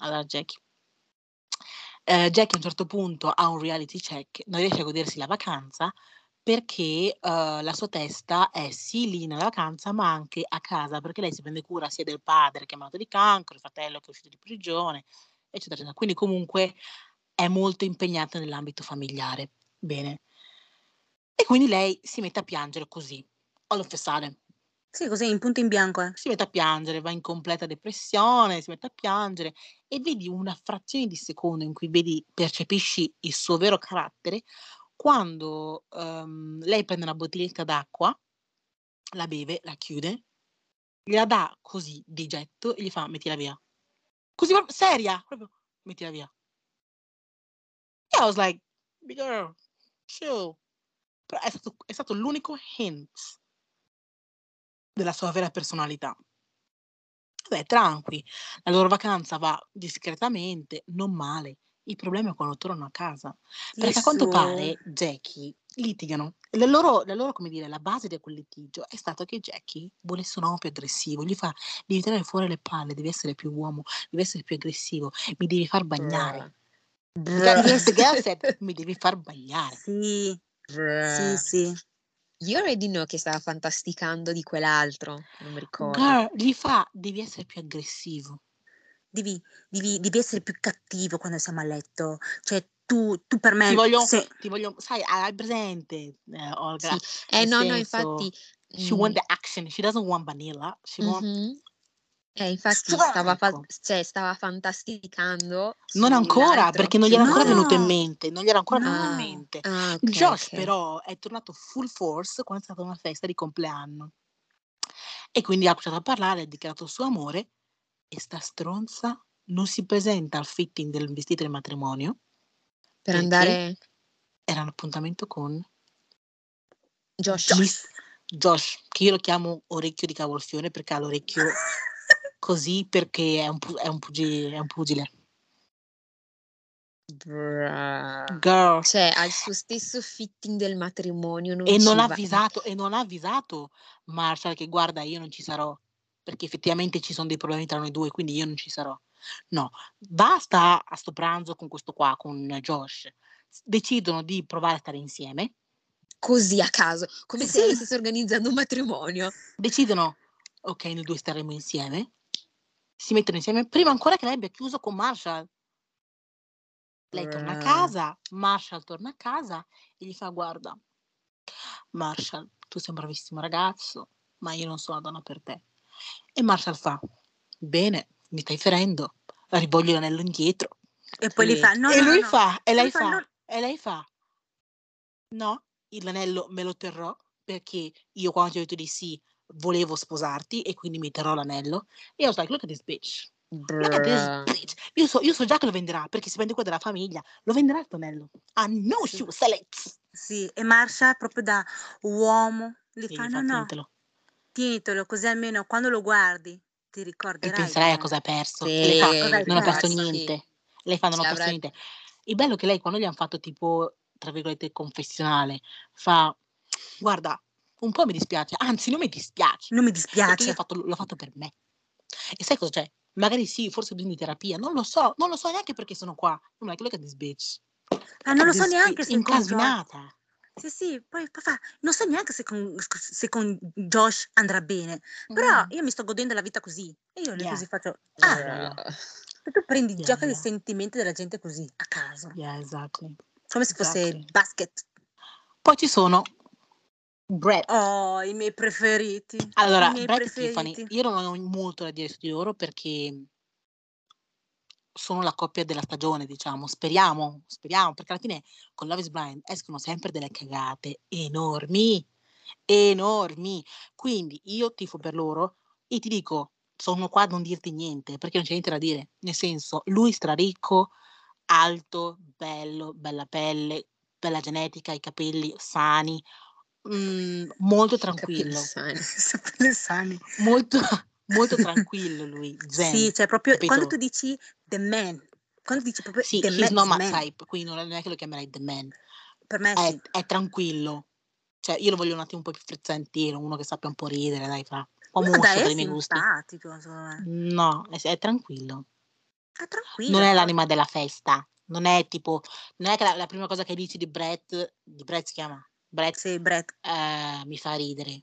allora Jackie. Eh, Jack a un certo punto ha un reality check, non riesce a godersi la vacanza perché eh, la sua testa è sì lì nella vacanza ma anche a casa perché lei si prende cura sia del padre che è malato di cancro, il fratello che è uscito di prigione, eccetera, eccetera. Quindi comunque è molto impegnata nell'ambito familiare. Bene. E quindi lei si mette a piangere così, all of a sudden. sì, così in punto in bianco. eh. Si mette a piangere, va in completa depressione, si mette a piangere e vedi una frazione di secondo in cui vedi, percepisci il suo vero carattere quando ehm, lei prende una bottiglietta d'acqua, la beve, la chiude, gliela dà così di getto e gli fa mettila via. Così proprio, seria, proprio mettila via. I was like, big girl, chill. Però è stato, è stato l'unico hint della sua vera personalità. Beh, tranqui, la loro vacanza va discretamente, non male. Il problema è quando tornano a casa. Perché a quanto pare Jackie litigano. La loro, la loro, come dire, la base di quel litigio è stato che Jackie volesse un uomo più aggressivo. Gli fa, devi tirare fuori le palle, devi essere più uomo, devi essere più aggressivo, mi devi far bagnare. The girl said, mi devi far bagnare. Sì, sì, Bruh. sì. You already know che stava fantasticando di quell'altro, non mi ricordo. Girl, gli fa, devi essere più aggressivo. Devi, devi- devi essere più cattivo quando siamo a letto. Cioè, tu, tu per me Ti voglio, se- ti voglio, sai, hai presente, eh, Olga? Sì. Eh no, no, senso, infatti... She mm, want the action, she doesn't want vanilla, she want mhm. Eh, infatti stava, fa- cioè, stava fantasticando Non ancora, perché non gli era ancora No. venuto in mente, non gli era ancora venuto in No. mente. Ah, ok, Josh ok. però è tornato full force quando è stata una festa di compleanno e quindi ha cominciato a parlare, ha dichiarato il suo amore e sta stronza non si presenta al fitting del vestito del matrimonio, Per andare... era un appuntamento con Josh. Miss Josh, che io lo chiamo orecchio di cavolfione perché ha l'orecchio così perché è un, pu- è un pugile, è un pugile. Girl. Cioè, ha il suo stesso fitting del matrimonio, non e non ha avvisato e non ha avvisato Marshall che guarda io non ci sarò perché effettivamente ci sono dei problemi tra noi due quindi io non ci sarò no basta a sto pranzo con questo qua con Josh decidono di provare a stare insieme Così a caso, come se Sì. lei stesse organizzando un matrimonio. decidono ok noi due staremo insieme si mettono insieme prima ancora che lei abbia chiuso con Marshall lei torna a Bruh. casa Marshall torna a casa e gli fa guarda Marshall tu sei un bravissimo ragazzo ma io non sono la donna per te e Marshall fa bene mi stai ferendo rivoglio l'anello indietro E poi gli fa, no, e no, lui no. fa e Lui lei fa, fa "No". e lei fa no il- l'anello me lo terrò perché io quando ti ho detto di sì volevo sposarti e quindi mi terrò l'anello e io was like look at this bitch Look at this Bruh. bitch. Io so, io so già che lo venderà perché si prende quello della famiglia. Lo venderà il tonello. I know Sì. she will sell it. Sì, e Marshall proprio da uomo gli E fa, no, no, "Tienitelo". tienitelo, così almeno quando lo guardi ti E ricorderai. penserai a cosa hai perso. Sì, E lei fa, hai non ho perso niente. E lei fa, non ho perso niente. Il bello è che lei, quando gli hanno fatto tipo, tra virgolette, confessionale, fa, guarda, un po' mi dispiace, anzi non mi dispiace, Non mi dispiace. fatto- l'ho fatto per me. E sai cosa c'è? Magari sì, forse ho bisogno di terapia, non lo so, non lo so neanche perché sono qua. Like, look at this bitch. Ah, non lo so neanche se con incasinata. Sì, sì, poi, fa, non so neanche se con, se con Josh andrà bene, però Mm. io mi sto godendo la vita così. E io Yeah. così faccio, ah, yeah, tu prendi Yeah, gioca dei yeah. sentimenti della gente così, a caso, Yeah, exactly. come se fosse Exactly. basket. Poi ci sono Brett. Oh, i miei preferiti. Allora, miei Brett e Tiffany, preferiti. io non ho molto da dire su di loro perché sono la coppia della stagione, diciamo. Speriamo, speriamo, perché alla fine con Love is Blind escono sempre delle cagate enormi, enormi. Quindi io tifo per loro e ti dico, sono qua a non dirti niente, perché non c'è niente da dire. Nel senso, lui straricco, alto, bello, bella pelle, bella genetica, i capelli sani, mm, molto tranquillo. sani. Molto, molto tranquillo lui, zen, Sì, cioè proprio quando capito? tu dici the man, quando dici proprio Sì, the he's man, not my man, type, quindi non è che lo chiamerei the man. per me È, sì. è tranquillo. Cioè, io lo voglio un attimo un po' più frizzantino, uno che sappia un po' ridere, dai, fa. Un po' No, dai, per è i miei gusti. No, è, è tranquillo. È tranquillo. Non è l'anima della festa. Non è tipo, non è che la, la prima cosa che dici di Brett, di Brett si chiama? Sì, Brett. eh, mi fa ridere.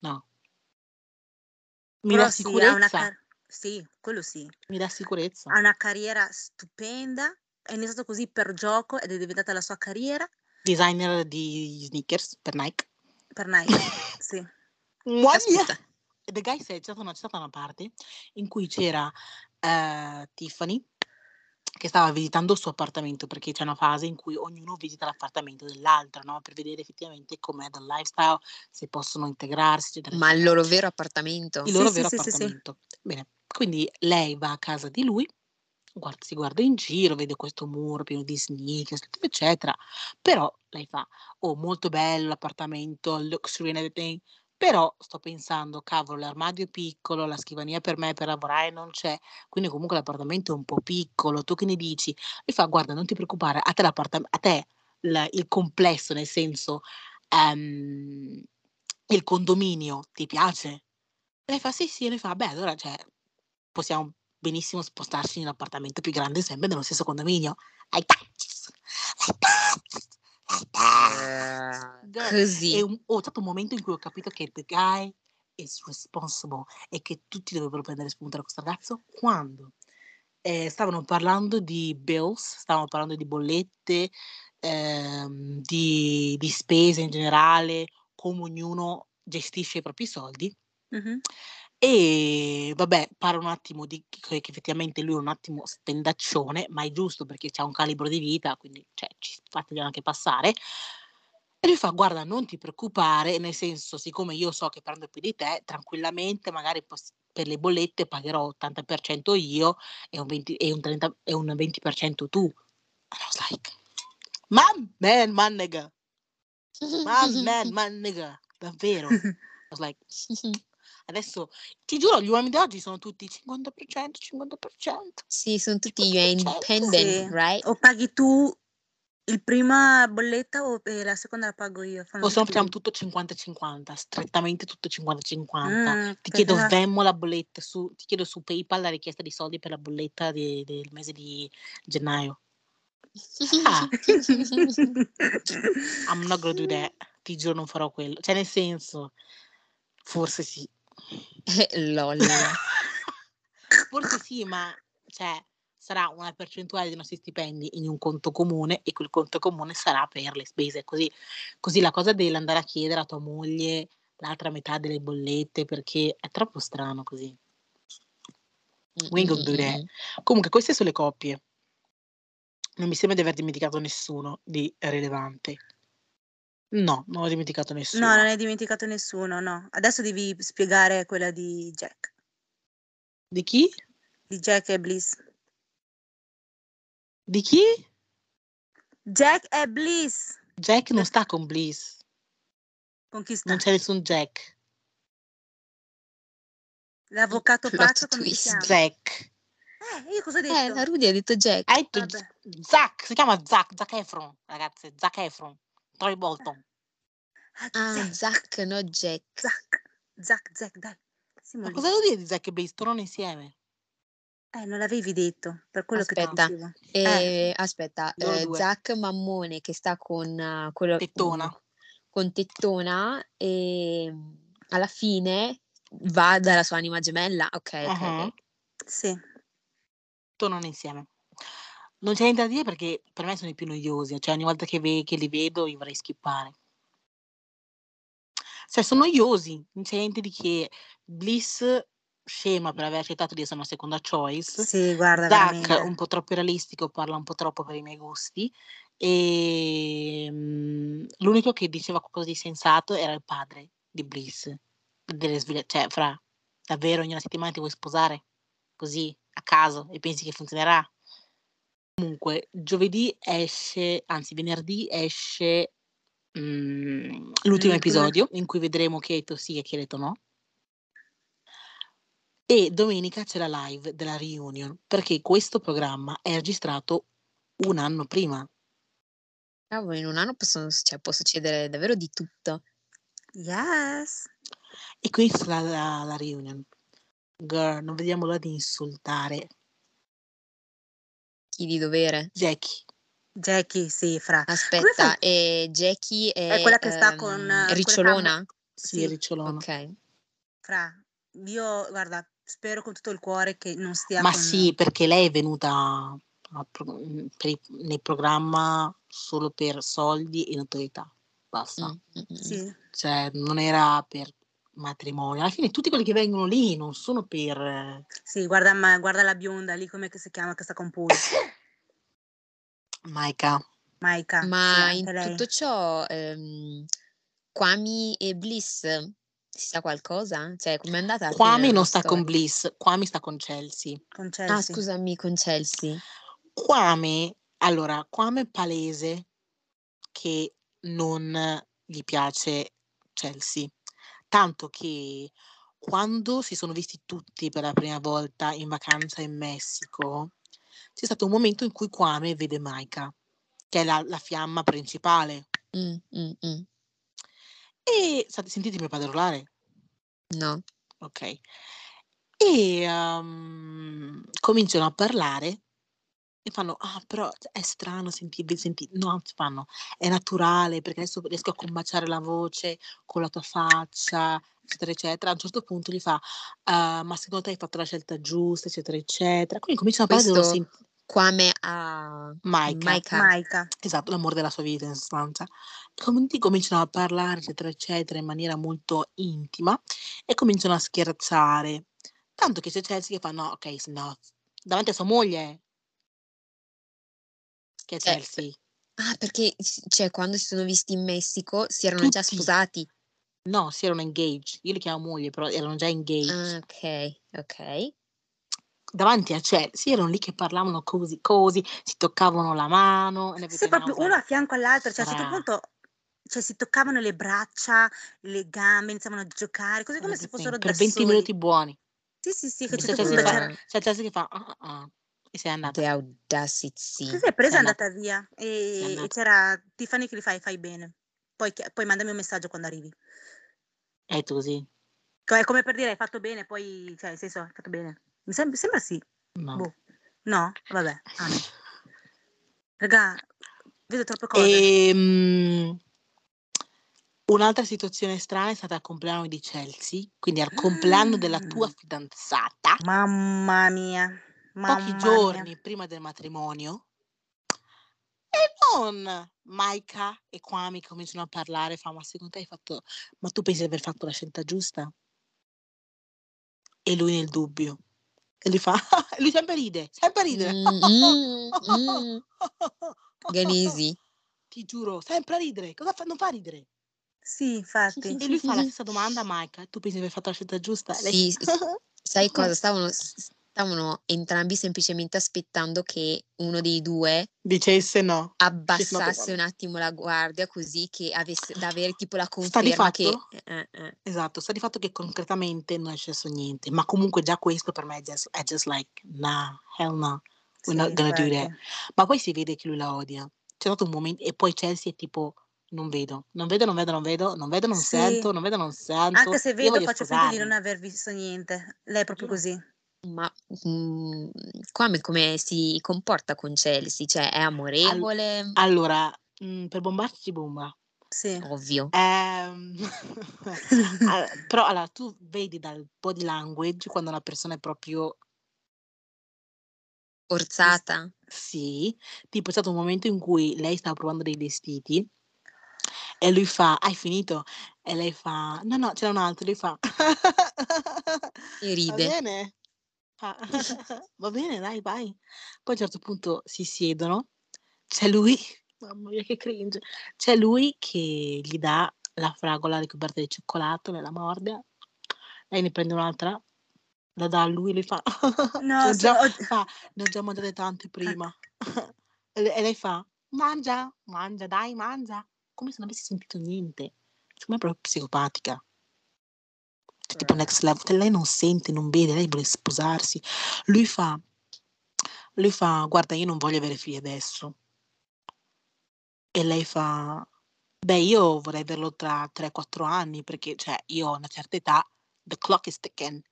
No. Mi Però dà sì, sicurezza. car- sì, quello sì. Mi dà sicurezza. Ha una carriera stupenda. È iniziato così per gioco ed è diventata la sua carriera Designer di sneakers per Nike. per Nike. sì. Caspita. The Guy Said c'è stata una, c'è stata una parte in cui c'era eh, Tiffany che stava visitando il suo appartamento perché c'è una fase in cui ognuno visita l'appartamento dell'altro no? per vedere effettivamente com'è dal lifestyle, se possono integrarsi, eccetera, Ma il loro vero appartamento? Il loro Sì, vero sì, sì, sì, appartamento. Bene, quindi lei va a casa di lui, guarda- si guarda in giro, vede questo muro pieno di sneakers, eccetera. Però lei fa, oh, molto bello l'appartamento, luxury and everything, Però sto pensando, cavolo, l'armadio è piccolo, la scrivania per me per lavorare non c'è, quindi comunque l'appartamento è un po' piccolo, tu che ne dici? Mi fa, guarda, non ti preoccupare, a te, a te l- il complesso, nel senso, um, il condominio, ti piace? Lei fa, sì, sì, e lei fa, beh, allora, cioè, possiamo benissimo spostarci in un appartamento più grande sempre nello stesso condominio. Ai tax! Ai tax! Così. Ho stato un momento in cui ho capito che the guy is responsible e che tutti dovrebbero prendere spunto da questo ragazzo quando eh, stavano parlando di bills, stavano parlando di bollette, ehm, di, di, spese in generale, come ognuno gestisce i propri soldi. Mm-hmm. E vabbè, parlo un attimo di che effettivamente lui è un attimo spendaccione, ma è giusto perché ha un calibro di vita, quindi cioè, ci fateglielo anche passare. E lui fa: Guarda, non ti preoccupare, nel senso, siccome io so che prendo più di te, tranquillamente, magari poss- per le bollette pagherò 80% io e un 20%, e un 30, e un 20% tu. And I was like, Man, man, man, nigga. Man, man, man, nigga. Davvero. I was like, Adesso ti giuro, gli uomini di oggi sono tutti 50%, 50%. Sì, sono tutti 50%. independent, sì. right? O paghi tu il prima bolletta o la seconda la pago io? o se no facciamo tutto 50-50, strettamente tutto 50-50. Mm, ti chiedo. Venmo la bolletta, su, ti chiedo su PayPal la richiesta di soldi per la bolletta di, del mese di gennaio. Ah. I'm not gonna do that. Ti giuro non farò quello. Cioè nel senso, forse sì. Lol. Forse sì, ma cioè, sarà una percentuale dei nostri stipendi in un conto comune e quel conto comune sarà per le spese. Così, così la cosa dell'andare a chiedere a tua moglie l'altra metà delle bollette perché è troppo strano così. Mm-hmm. Comunque, queste sono le coppie. Non mi sembra di aver dimenticato nessuno di rilevante. No, non ho dimenticato nessuno. No, non hai dimenticato nessuno, no. Adesso devi spiegare quella di Jack. Di chi? Di Jack e Bliss. Di chi? Jack e Bliss. Jack non sta con Bliss. Con chi sta? Non c'è nessun Jack. L'avvocato pazzo con chi Jack. Eh, io cosa ho detto? Eh, la Rudy ha detto Jack. Hai detto Zack, si chiama Zack, Zack Efron, ragazze, Zack Efron. Troy Bolton. Ah, ah Zack, no Jack. Zack, Zack, Zack, dai. Ma cosa devo dire di Zack e? Tornano insieme. Eh, non l'avevi detto, per quello aspetta, che ti eh, eh, aspetta, eh, Zack Mammone che sta con uh, quello, Tettona. con Tettona e mm, alla fine va dalla sua anima gemella. Ok, ok. Uh-huh. Sì. Tornano insieme. Non c'è niente da dire perché per me sono i più noiosi, cioè ogni volta che, ve- che li vedo io vorrei skippare. Cioè sono noiosi, non c'è niente di che. Bliss scema per aver accettato di essere una seconda choice. Sì, guarda, Zack un po' troppo realistico, parla un po' troppo per i miei gusti. E mm, l'unico che diceva qualcosa di sensato era il padre di Bliss. Delle sveglia- cioè, fra davvero ogni settimana ti vuoi sposare? Così, a caso, e pensi che funzionerà? Comunque, giovedì esce, anzi venerdì esce mhmm, l'ultimo episodio in cui vedremo chi ha detto sì e detto no. E domenica c'è la live della reunion, perché questo programma è registrato un anno prima. Cavolo, in un anno possono, cioè, può succedere davvero di tutto. Yes. E questa è la, la, la reunion. Girl, non vediamo l'ora di insultare chi di dovere? Jackie. Jackie, sì, fra. Aspetta, e Jackie è, è quella che sta con um, Ricciolona? Ha... Sì, sì, Ricciolona. Ok. Fra, io guarda, spero con tutto il cuore che non stia Ma con... sì, perché lei è venuta per, nel programma solo per soldi e notorietà. Basta. Mm-hmm. Sì. Cioè, non era per matrimonio. Alla fine tutti quelli che vengono lì non sono per... Sì, guarda, ma, guarda la bionda lì, come si chiama, che sta con Paul. Maika. Maika. Ma sì, in lei. tutto ciò, ehm, Kwami e Bliss, si sa qualcosa? Cioè, com'è andata? Kwami non sta storia? con Bliss, Kwami sta con Chelsea. Con ah, Chelsea. Ah, scusami, con Chelsea. Kwame, allora, Kwame è palese che non gli piace Chelsea tanto che quando si sono visti tutti per la prima volta in vacanza in Messico, c'è stato un momento in cui Kwame vede Maika, che è la, la fiamma principale. Mm, mm, mm. E state, sentite mio padre urlare? No. Ok. E um, cominciano a parlare e fanno, ah, però è strano sentirvi sentire. No, fanno, è naturale perché adesso riesco a combaciare la voce con la tua faccia, eccetera, eccetera. A un certo punto gli fa, uh, ma secondo te hai fatto la scelta giusta, eccetera, eccetera. Quindi cominciano a parlare dello Questo sen- Kwame a Maika. Maika. Maika. Esatto, l'amore della sua vita in sostanza. Quindi cominciano a parlare, eccetera, eccetera, in maniera molto intima e cominciano a scherzare. Tanto che c'è Chelsea che fa, no, ok, no, davanti a sua moglie. Che è Cioè, Chelsea. ah, perché cioè, quando si sono visti in Messico si erano già Tutti. sposati. No, si erano engaged. Io li chiamo moglie, però erano già engaged. Ah, ok, ok. Davanti a Chelsea erano lì che parlavano così, così, si toccavano la mano. Sì, proprio uno a fianco all'altro, cioè a un certo punto cioè, si toccavano le braccia, le gambe, iniziavano a giocare, così come se fossero per da 20 soli. minuti buoni. Sì, sì, sì, che c'è c'è fa, "Ah, ah, ah", e se è andata. the audacity. sì, è presa e è andata. andata via. E, e c'era Tiffany che gli fai, fai bene. Poi, poi mandami un messaggio quando arrivi. È così. Co- È come per dire hai fatto bene, poi, cioè, nel senso, hai fatto bene. Mi sem- sembra sì. No. Boh. No? Vabbè. Ah, no. Raga, vedo troppe cose. Ehm, un'altra situazione strana è stata al compleanno di Chelsea, quindi al compleanno della tua Mm, fidanzata, Mamma mia. Pochi Mamma mia. giorni prima del matrimonio, e non Maika e Kwame cominciano a parlare, fa, ma secondo te hai fatto, ma tu pensi di aver fatto la scelta giusta? E lui nel dubbio. E lui fa, lui sempre ride, sempre ride. Mm, mm, mm. Ganesi. Ti giuro, sempre a ridere. Cosa fa? Non fa ridere. Sì, infatti. E lui fa la stessa domanda a Maika, tu pensi di aver fatto la scelta giusta? Lei Sì, s- sai cosa? Stavano, stavano entrambi semplicemente aspettando che uno dei due Dicesse no. Abbassasse un attimo la guardia così che avesse da avere tipo la Sta di conferma che... fatto? eh, eh. Esatto, sta di fatto che concretamente non è successo niente, ma comunque già questo per me è just, è just like, nah, hell no, we're Sì, not gonna do that. Ma poi si vede che lui la odia. C'è stato un momento, e poi Chelsea è tipo, non vedo, non vedo, non vedo, non vedo, non vedo, non Sì. sento, non vedo, non sento, Anche se vedo faccio finta di non aver visto niente. Lei è proprio così. Ma mm, come, come si comporta con Chelsea? Cioè, è Al- amorevole? allora, mm, per bombarci bomba. Sì. Ovvio. Ehm, al- però allora tu vedi dal body language quando una persona è proprio Forzata? sì, tipo c'è stato un momento in cui lei stava provando dei vestiti e lui fa, hai finito? E lei fa, no, no, c'era un altro, lui fa, E va ride. bene, Fa, va bene, dai, vai. Poi a un certo punto si siedono, c'è lui, mamma mia che cringe, c'è lui che gli dà la fragola ricoperta di cioccolato, me la morde, lei ne prende un'altra, la dà a lui, lui fa, ne No, so- già, ho- fa, ne ho già mangiate tante prima. e lei fa, mangia, mangia, dai, mangia, come se non avessi sentito niente. Secondo me è proprio psicopatica. Tipo next level. Lei non sente, non vede, lei vuole sposarsi. Lui fa, lui fa, guarda, io non voglio avere figli adesso. E lei fa, beh, io vorrei averlo tra 3-4 anni, perché, cioè, io ho una certa età, the clock is ticking.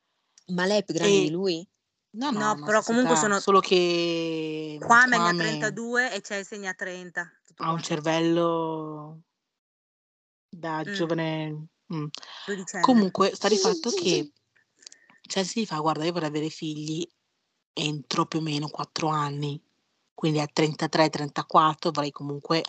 Ma lei è più grande di E, lui? no, no, No, però comunque età, sono... solo che Kwame ne ha Kwame 32 e Chelsea ne ha 30. Tutto ha un qua. cervello da Mm, giovane... Comunque, sta di fatto che Chelsea gli fa, guarda, io vorrei avere figli entro più o meno 4 anni, quindi a 33-34 vorrei comunque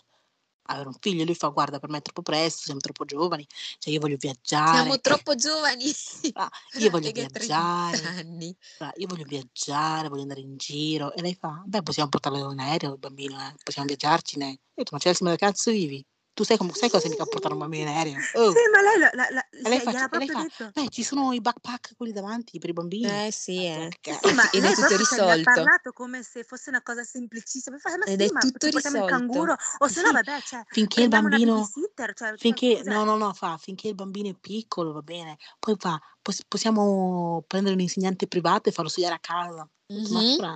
avere un figlio. Lui fa, guarda, per me è troppo presto, siamo troppo giovani, cioè io voglio Siamo viaggiare, troppo giovani ah, io voglio che 30 viaggiare, anni. ah, io voglio viaggiare, voglio andare in giro. E lei fa, beh, possiamo portarlo in aereo, il bambino, eh, possiamo viaggiarcene. Io ho detto, ma Chelsea, ma da cazzo vivi? Tu sai, come, sai cosa significa portare un bambino in aereo? Oh. Sì, ma lei, la, la, la, lei cioè, fa, gliel'ha e lei fa, detto. beh, ci sono i backpack quelli davanti per i bambini. Eh sì, eh. Che Sì, ma è tutto cioè, gli ha risolto. parlato come se fosse una cosa semplicissima. Fa, ma Ed sì, è ma tutto risolto. canguro, o se no, Sì, vabbè, cioè, finché il bambino, cioè, ma finché, no, no, no, fa, finché il bambino è piccolo, va bene. Poi fa, "Poss- possiamo prendere un insegnante privato e farlo studiare a casa. Detto, Ma Mhm,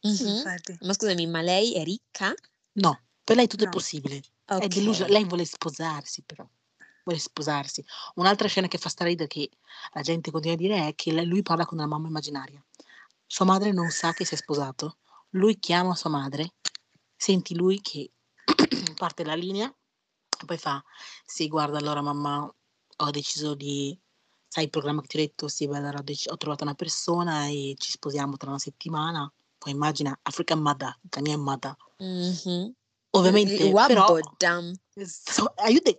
Sì, mhm. infatti. Ma scusami, ma lei è ricca? no, per lei tutto è No. possibile. È delusa, Ok. lei vuole sposarsi però. Vuole sposarsi. Un'altra scena che fa ridere che la gente continua a dire è che lui parla con una mamma immaginaria. Sua madre non sa che si è sposato. Lui chiama sua madre, senti lui che parte la linea, e poi fa, sì guarda allora mamma ho deciso di, sai il programma che ti ho detto, sì beh, allora ho, dec- ho trovato una persona e ci sposiamo tra una settimana. Poi immagina African Mother, Ghanaian Mother. Mhm. Ovviamente, però, so, aiuto.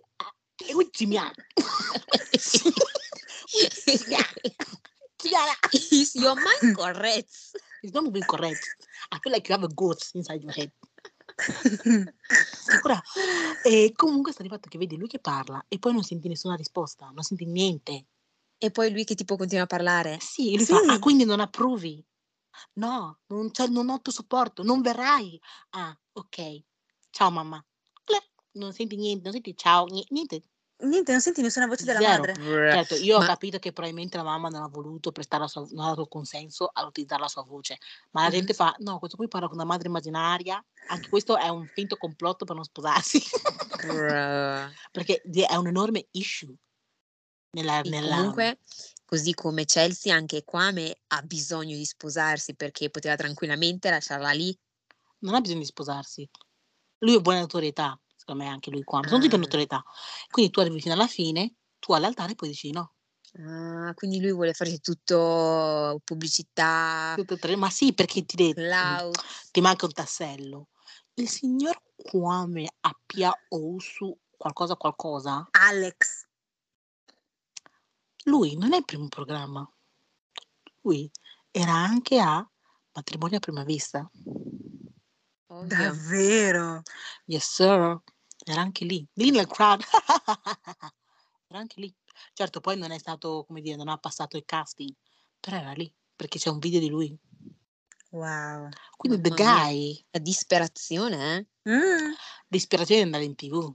Gimiana. Is your mind correct? It's not moving correct. I feel like you have a ghost inside your head. Ora, e comunque sta di fatto che vedi lui che parla e poi non senti nessuna risposta, non senti niente. E poi lui che tipo continua a parlare. Sì, lui Sì. fa, ah, quindi non approvi? No, non, c'è- non ho il tuo supporto, non verrai. Ah, ok. Ciao mamma. Cle- Non senti niente, non senti ciao, ni- niente. Niente, non senti nessuna voce della Zero. madre. Certo, io ho Ma capito che probabilmente la mamma non ha voluto prestare la sua, non ha dato consenso ad utilizzare la sua voce, ma la Mhm. gente fa, no, questo qui parla con una madre immaginaria, anche questo è un finto complotto per non sposarsi, perché è un enorme issue nella, nella- comunque, così come Chelsea, anche Kwame ha bisogno di sposarsi perché poteva tranquillamente lasciarla lì. non ha bisogno di sposarsi. Lui è buona notorietà, secondo me anche lui qua, sono tutti per notorietà. Quindi tu arrivi fino alla fine, tu all'altare e poi dici no. Ah, quindi lui vuole fare tutto pubblicità, Tutte e tre, ma sì, perché ti, de- ti manca un tassello. Il signor Kwame Appia Ousu qualcosa qualcosa, Alex. lui non è il primo programma. Lui era anche a Matrimonio a prima vista. Ovvio. Davvero? Yes, sir. Era anche lì, lì nel crowd. era anche lì. Certo, poi non è stato, come dire, non ha passato il casting, però era lì, perché c'è un video di lui. Wow. Quindi the Mamma mia. guy, La disperazione, eh? Mm. l'ispirazione è andare in tv.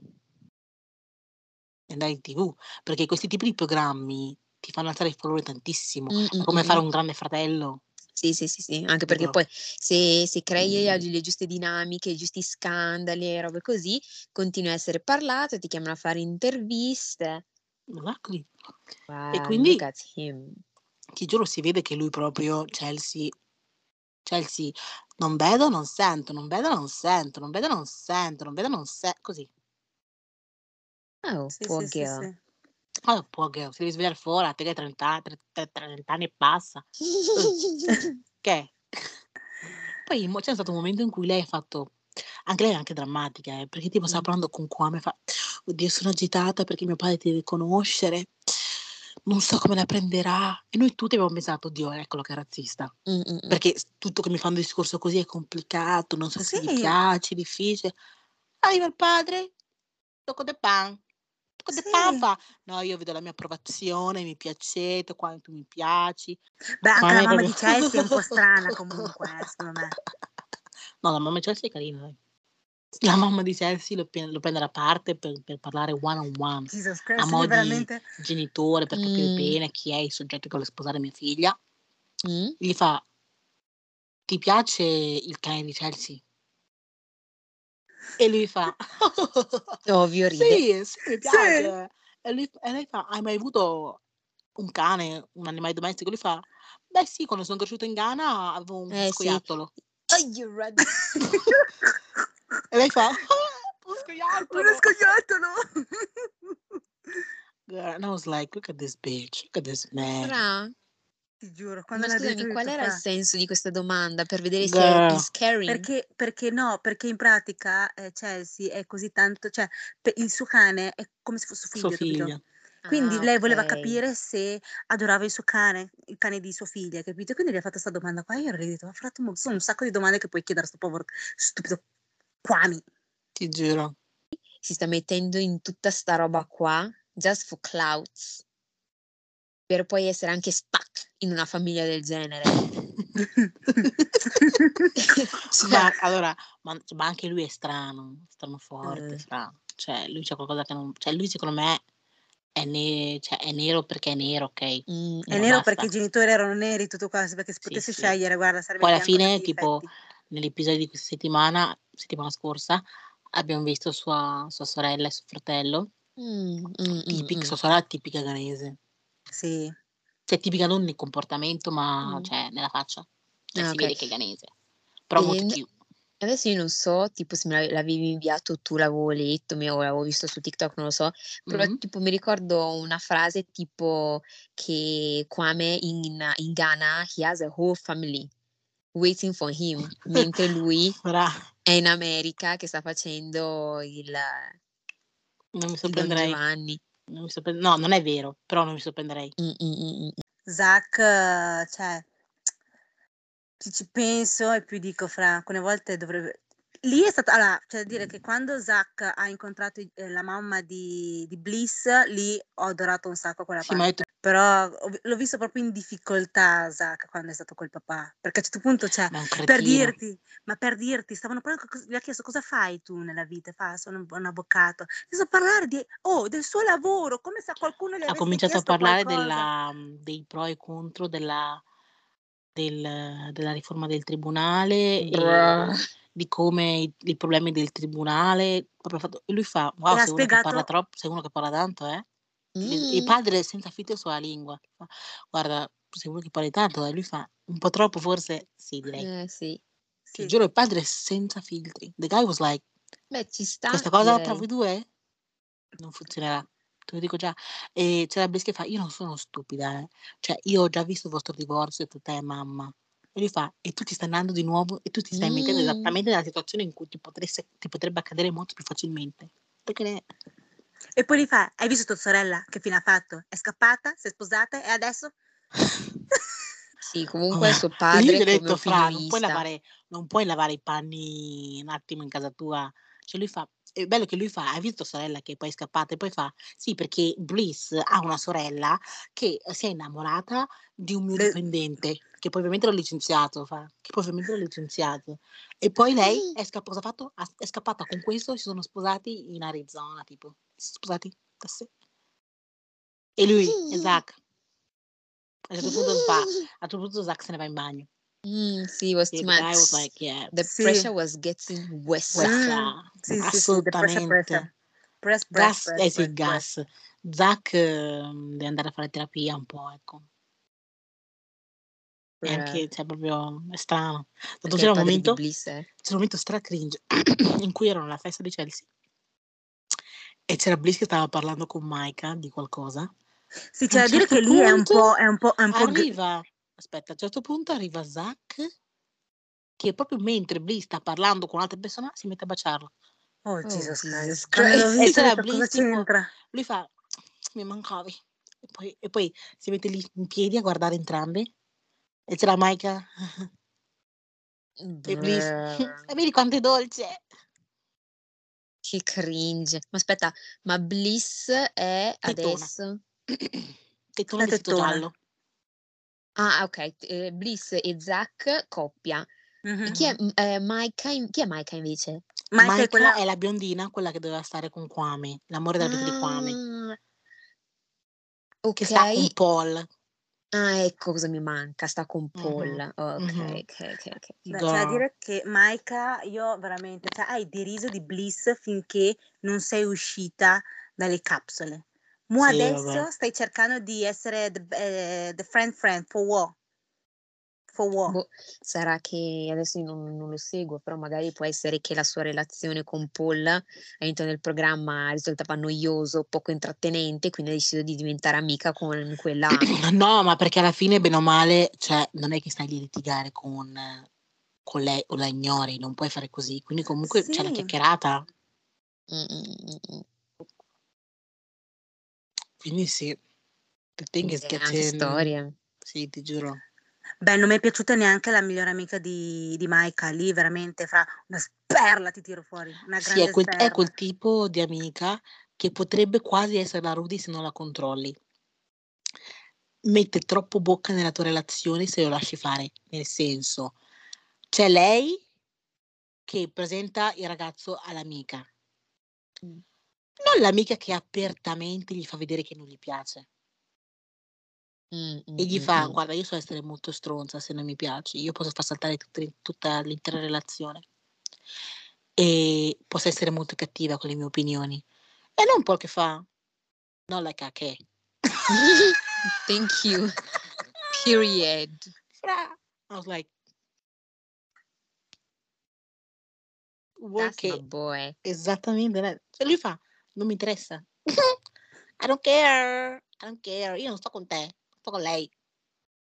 È andare in tv, perché questi tipi di programmi ti fanno alzare il valore tantissimo. Mm, È come mm, fare mm. un grande fratello. Sì, sì, sì, sì, anche perché poi se, se crei le, le giuste dinamiche, i giusti scandali e robe così, continui a essere parlato, ti chiamano a fare interviste. Wow, E quindi ti giuro si vede che lui proprio Chelsea Chelsea non vedo, non sento, non vedo, non sento, non vedo, non sento, non vedo, non sento, così. Oh, Sì, sì, sì, girl. sì. Oh, poor girl, si deve svegliare fuori, a te che hai 30, anni, 30 30 anni e passa. Che? Poi c'è stato un momento in cui lei ha fatto, anche lei è anche drammatica, eh, perché tipo stava parlando con Kwame fa, oddio sono agitata perché mio padre ti deve conoscere, non so come la prenderà. E noi tutti abbiamo pensato, oddio, eccolo che è razzista. Mm, mm, mm. Perché tutto che mi fanno un discorso così è complicato, non so se gli Sì. piace, è difficile. Arriva il padre, tocco de pan. De Sì. fa, no, io vedo la mia approvazione, mi piacete, quanto mi piaci. Beh, anche la mamma proprio- di Chelsea è un po' strana comunque, eh, secondo me. No, la mamma di Chelsea è carina, dai. La mamma di Chelsea lo, lo prende da parte per, per parlare one on one, Jesus a Christ, mo' lì di veramente... genitore, per capire Mm. bene chi è il soggetto che vuole sposare mia figlia. Mm? Gli fa, ti piace il cane di Chelsea? E lui fa, Ovvio, ride. sì, sì, mi piace. E, lui- e lei fa, hai mai avuto un cane, un animale domestico? Lui fa, beh sì, quando sono cresciuto in Ghana avevo un Eh, sì. scoiattolo. Oh, you rad- E lei fa, "Ah, un scoiattolo. Uno scoiattolo! Girl, and I was like, look at this bitch, look at this man. Fra, Ti giuro, quando ma detto scusami, qual era il senso di questa domanda? Per vedere se Girl. is caring? Perché, perché no, perché in pratica eh, Chelsea è così tanto, cioè pe- il suo cane è come se fosse suo figlio, capito? figlia. Quindi Ah, lei voleva ok. capire se adorava il suo cane, il cane di sua figlia, capito? Quindi gli ha fatto questa domanda qua. Io le ho detto, ma frate, mo- sono un sacco di domande che puoi chiedere a sto povero stupido Kwame. Ti giuro. si sta mettendo in tutta sta roba qua, just for clouds, per poi essere anche stuck in una famiglia del genere. ma allora, ma, ma anche lui è strano, strano forte, Eh. strano. Cioè, lui c'è qualcosa che non... Cioè, lui secondo me è, ne- cioè, è nero perché è nero, ok? Mm, È nero basta. perché i genitori erano neri, tutto qua, perché se Sì, potessi sì. scegliere, guarda, sarebbe Poi alla fine, tipo, effetti. nell'episodio di questa settimana, settimana scorsa, abbiamo visto sua, sua sorella e suo fratello, mm, mm, tipica, mm, sua sorella tipica ghanese. Sì. Cioè, tipica non nel comportamento, ma Mm. cioè, nella faccia. Cioè, Ah, si vede che è ghanese. Però E molto cute. Adesso io non so, tipo se me l'ave- l'avevi inviato tu, l'avevo letto, o l'avevo visto su TikTok, non lo so, però Mhm. tipo mi ricordo una frase tipo che Kwame in, in Ghana, he has a whole family waiting for him, mentre lui è in America che sta facendo il, non mi sorprenderei. Giovanni. Non mi sorpre- No, non è vero, però non mi sorprenderei. Zach, cioè, ci, ci penso e più dico, fra alcune volte dovrebbe... Lì è stata, allora, da dire che quando Zach ha incontrato eh, la mamma di, di Bliss, lì ho adorato un sacco quella Sì, parte. Però ho- l'ho visto proprio in difficoltà Zach quando è stato col papà, perché a un certo punto, cioè, ma è un per cretino. dirti, ma per dirti, stavano proprio, cos- gli ha chiesto cosa fai tu nella vita? Fa, sono un, un avvocato. Adesso parlare di, oh, del suo lavoro, come se a qualcuno gli Ha avesse cominciato a chiesto parlare qualcosa. della, dei pro e contro della, del- della riforma del tribunale e Bruh. di come i, i problemi del tribunale. proprio fatto- e lui fa: Wow, E ha sei uno che parla troppo, sei uno che parla tanto, eh? Il, il padre senza filtro sulla lingua. Fa, Guarda, sei uno che parli tanto, e lui fa un po' troppo, forse sì, direi. Eh, sì. Ti sì, giuro, il padre senza filtri. The guy was like: Beh, ci sta, Questa cosa tra voi due non funzionerà. Te lo dico già. E c'è la Bliss che fa: Io non sono stupida, eh. Cioè, io ho già visto il vostro divorzio tra te e mamma. E lui fa: E tu ti stai andando di nuovo e tu ti stai mettendo Mm. esattamente nella situazione in cui ti, potresse, ti potrebbe accadere molto più facilmente. Perché. E poi gli fa, hai visto tua sorella che fine ha fatto? È scappata, si è sposata e adesso? Sì, comunque Vabbè, suo lì gli padre ho detto, Fra, non puoi, lavare, non puoi lavare i panni un attimo in casa tua. Cioè lui fa, è bello che lui fa, hai visto tua sorella che poi è scappata? E poi fa, sì, perché Bliss ha una sorella che si è innamorata di un mio De- dipendente, che poi ovviamente l'ho licenziato, fa, che poi ovviamente l'ho licenziato. E poi lei è scappata, cosa ha fatto? È scappata con questo, si sono sposati in Arizona, tipo. Sé. E lui, e Zach. A un certo punto fa, a un certo punto Zach se ne va in bagno. Mm, sì, was too guy was much. like, yeah, The Sì. pressure was getting worse. Mm, sì, sì, sì, the pressure, pressure. assolutamente. Press, press, Gas, press, eh sì, press, press. gas. Zach ehm, deve andare a fare terapia un po', ecco. E anche, cioè, proprio, è strano. Tanto c'era il un momento, Bliss c'era un momento stra cringe in cui erano alla festa di Chelsea e c'era Bliss che stava parlando con Maika di qualcosa. Sì, c'è da dire certo che lì è un po', è un po', è un po' g- arriva, aspetta, a un certo punto arriva Zach che proprio mentre Bliss sta parlando con un'altra persona si mette a baciarlo. Oh, Oh, Jesus Christ. Christ. E c'era Bliss tipo, lui fa, mi mancavi. E poi, e poi si mette lì in piedi a guardare entrambi. E c'era Maika e Bliss. E vedi quanto è dolce. Che cringe. Ma aspetta, ma Bliss è Tettona. adesso... Tettone La vestito tettona. giallo. Ah, ok. eh, Bliss e Zack coppia. Mhm. chi è, Mhm. m- eh, Maika, in- chi è Maika invece? È Maika quella... è la biondina, quella che doveva stare con Kwame, l'amore della vita di Kwame, Ah, che sta con ok. Paul. Ah, ecco cosa mi manca, sta con Paul. Mhm, Ok, ok, ok, ok. Beh, c'è da dire che Maika, io veramente, cioè, hai deriso di Bliss finché non sei uscita dalle capsule. Mo Sì, adesso vabbè. stai cercando di essere the, eh, the friend friend for what? What? Boh, sarà che adesso io non, non lo seguo, però magari può essere che la sua relazione con Paul all'interno del programma risultava noioso, poco intrattenente, quindi ha deciso di diventare amica con quella. No, ma perché alla fine, bene o male, cioè, non è che stai lì a litigare con, con lei o la ignori, non puoi fare così. Quindi comunque c'è la Sì, chiacchierata. Mm, mm, mm, mm. Quindi sì, the thing is getting... storia. Sì, ti giuro. Beh, non mi è piaciuta neanche la migliore amica di, di Maika, lì veramente fra una sperla ti tiro fuori, una Sì, è quel, è quel tipo di amica che potrebbe quasi essere la Rudy se non la controlli. Mette troppo bocca nella tua relazione se lo lasci fare, nel senso, c'è lei che presenta il ragazzo all'amica, Mm. non l'amica che apertamente gli fa vedere che non gli piace Mm, e gli mm, fa, mm. guarda, io so essere molto stronza se non mi piaci, io posso far saltare tutte- tutta l'intera relazione e posso essere molto cattiva con le mie opinioni. E non un po' che fa, no, like a che. Thank you. Period. Fra. I was like, That's work my it. boy. Esattamente. Cioè lui fa, non mi interessa. I don't care. I don't care. Io non sto con te, sto con lei.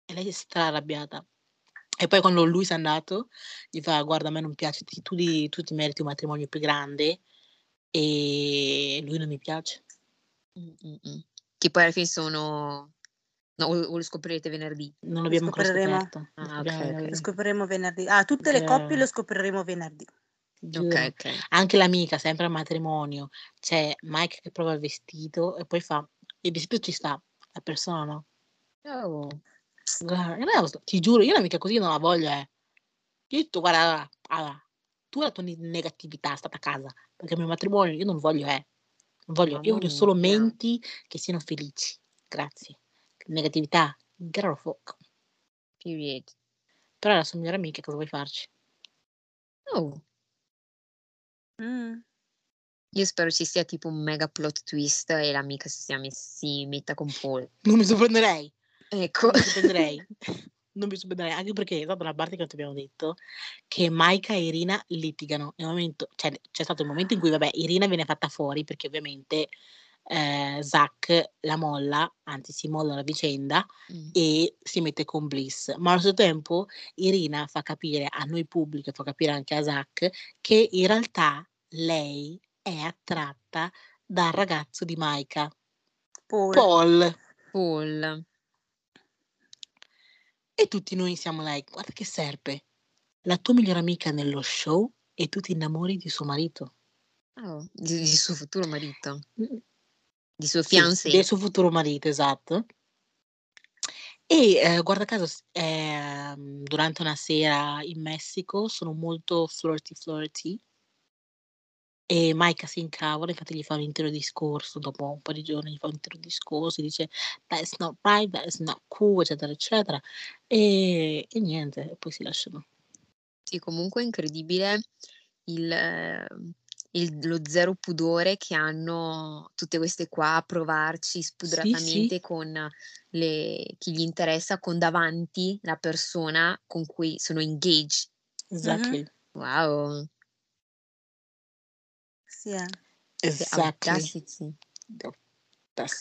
E lei è stra arrabbiata. E poi quando lui si è andato, gli fa, guarda, a me non piace, ti- tu, di- tu ti meriti un matrimonio più grande e lui non mi piace. Mm, mm, mm. Che poi alla fine sono... No, o, lo scoprirete venerdì. Non Lo l'abbiamo ancora scopriremo. scoperto. Lo Ah, scopriamo ok, ok. Lo venerdì. scopriremo venerdì. Ah, tutte le coppie Perché- lo scopriremo venerdì. Giuro. Ok, ok. Anche l'amica, sempre al matrimonio, c'è Mike che prova il vestito e poi fa, il vestito ci sta, la persona no. Oh. Guarda, ti giuro, io un'amica così non la voglio, eh. Io ho detto, guarda, allora, tu la tua ne- negatività stata a casa, perché il mio matrimonio io non voglio, eh. Non voglio, io voglio solo menti che siano felici. Grazie. Negatività, of fuck. Period. Però la sua migliore amica, cosa vuoi farci? Oh. Mm. Io spero ci sia tipo un mega plot twist e l'amica si, sia mess- si metta con Paul. Non mi sorprenderei. Ecco. Non mi sorprenderei. non mi sorprenderei, anche perché è stata una parte che non ti abbiamo detto, che Maika e Irina litigano. Nel momento, cioè, c'è stato il momento in cui, vabbè, Irina viene fatta fuori perché ovviamente eh, Zack la molla, anzi si molla la vicenda Mm. e si mette con Bliss. Ma allo stesso tempo Irina fa capire a noi pubblico e fa capire anche a Zack che in realtà lei è attratta dal ragazzo di Maika, Paul. Paul. Paul. E tutti noi siamo like, guarda che serpe. La tua migliore amica nello show e tu ti innamori di suo marito. Oh, di, di suo futuro marito. Mm, Di suo Sì, fiancé. del suo futuro marito, esatto. E eh, guarda caso, ehm, durante una sera in Messico sono molto flirty flirty e Maika si incavola, infatti gli fa un intero discorso, dopo un po' di giorni gli fa un intero discorso, dice that's not right, that's not cool, eccetera, eccetera. E, e niente, poi si lasciano. Sì, comunque è incredibile il, eh, il- lo zero pudore che hanno tutte queste qua a provarci Sì, spudoratamente sì, con le, chi gli interessa, con davanti la persona con cui sono engaged. Mhm. exactly, Wow, Sì, eh. the exactly. audacity.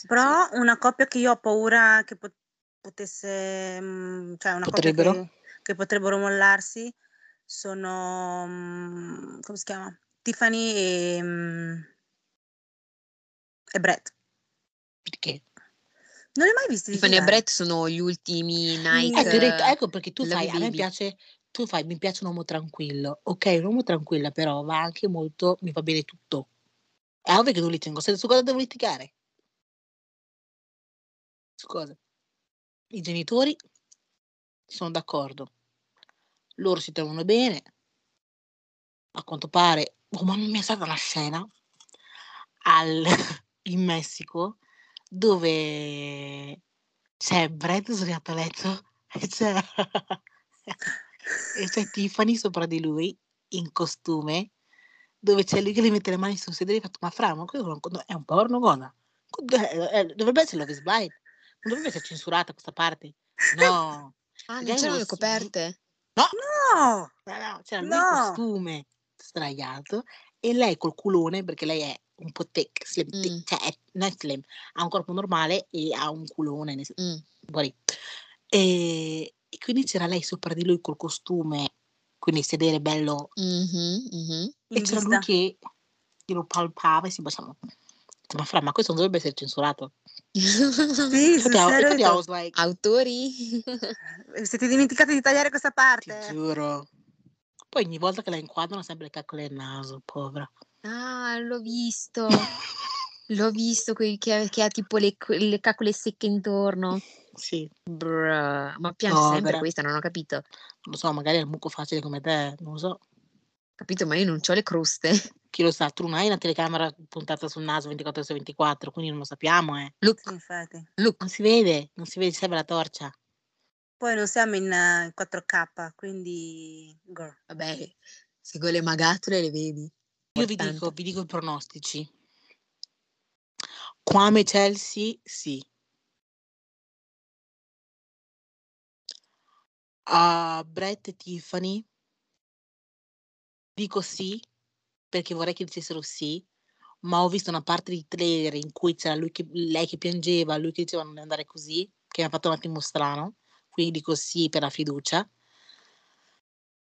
Però una coppia che io ho paura che pot- potesse, mm, cioè una coppia Potrebbero? che, che potrebbero mollarsi sono, mm, come si chiama? Tiffany e, mm, e Brett. Perché? Non li hai mai visti Tiffany e? Brett sono gli ultimi. Nike Eh, ti ho detto, eh, ecco perché tu fai, a me piace, tu fai, mi piace un uomo tranquillo. Ok, un uomo tranquilla però va anche molto, mi va bene tutto. È ovvio che non litigo, se- su cosa devo litigare? Su cosa? I genitori sono d'accordo, loro si trovano bene, a quanto pare, oh mamma mia, è stata una scena al, in Messico dove c'è Brad sdraiato a letto e c'è, e c'è Tiffany sopra di lui in costume dove c'è lui che le mette le mani sul sedere e ha fatto ma fra ma quello è un porno cosa Eh, eh, dovrebbe essere Love is Blind non dovrebbe essere censurata questa parte no Ah, non c'erano le coperte? no No! No, no, c'era No! costume sdraiato e lei col culone perché lei è un po' thick, slim, Mm, cioè è, non è slim, ha un corpo normale e ha un culone, mm. E, e quindi c'era lei sopra di lui col costume, quindi il sedere bello, Mhm, mhm. e c'era lui che glielo palpava e si baciava. Ma fra, ma questo non dovrebbe essere censurato. Sì, Infatti, like, Autori? detto, siete dimenticati di tagliare questa ti parte? giuro. Poi ogni volta che la inquadrano sempre le caccole nel naso, povera. Ah, l'ho visto. L'ho visto quel che, che ha tipo le, le caccole secche intorno. Sì, Bruh, ma piange sempre povera. questa, non ho capito. Non lo so, magari è un muco facile come te, non lo so. Capito, ma io non ho le croste. Chi lo sa, tu non hai una telecamera puntata sul naso 24 su 24, quindi non lo sappiamo, eh. Look, Sì, infatti. look. Non si vede, non si vede, serve la torcia. Poi non siamo in, eh, in 4K, quindi... girl. Vabbè, se con le magatole le vedi. Io vi dico, vi dico i pronostici. Quame Chelsea, sì. A Brett e Tiffany, dico sì, perché vorrei che dicessero sì, ma ho visto una parte di trailer in cui c'era che, lei che piangeva, lui che diceva non andare così, che mi ha fatto un attimo strano, quindi dico sì per la fiducia.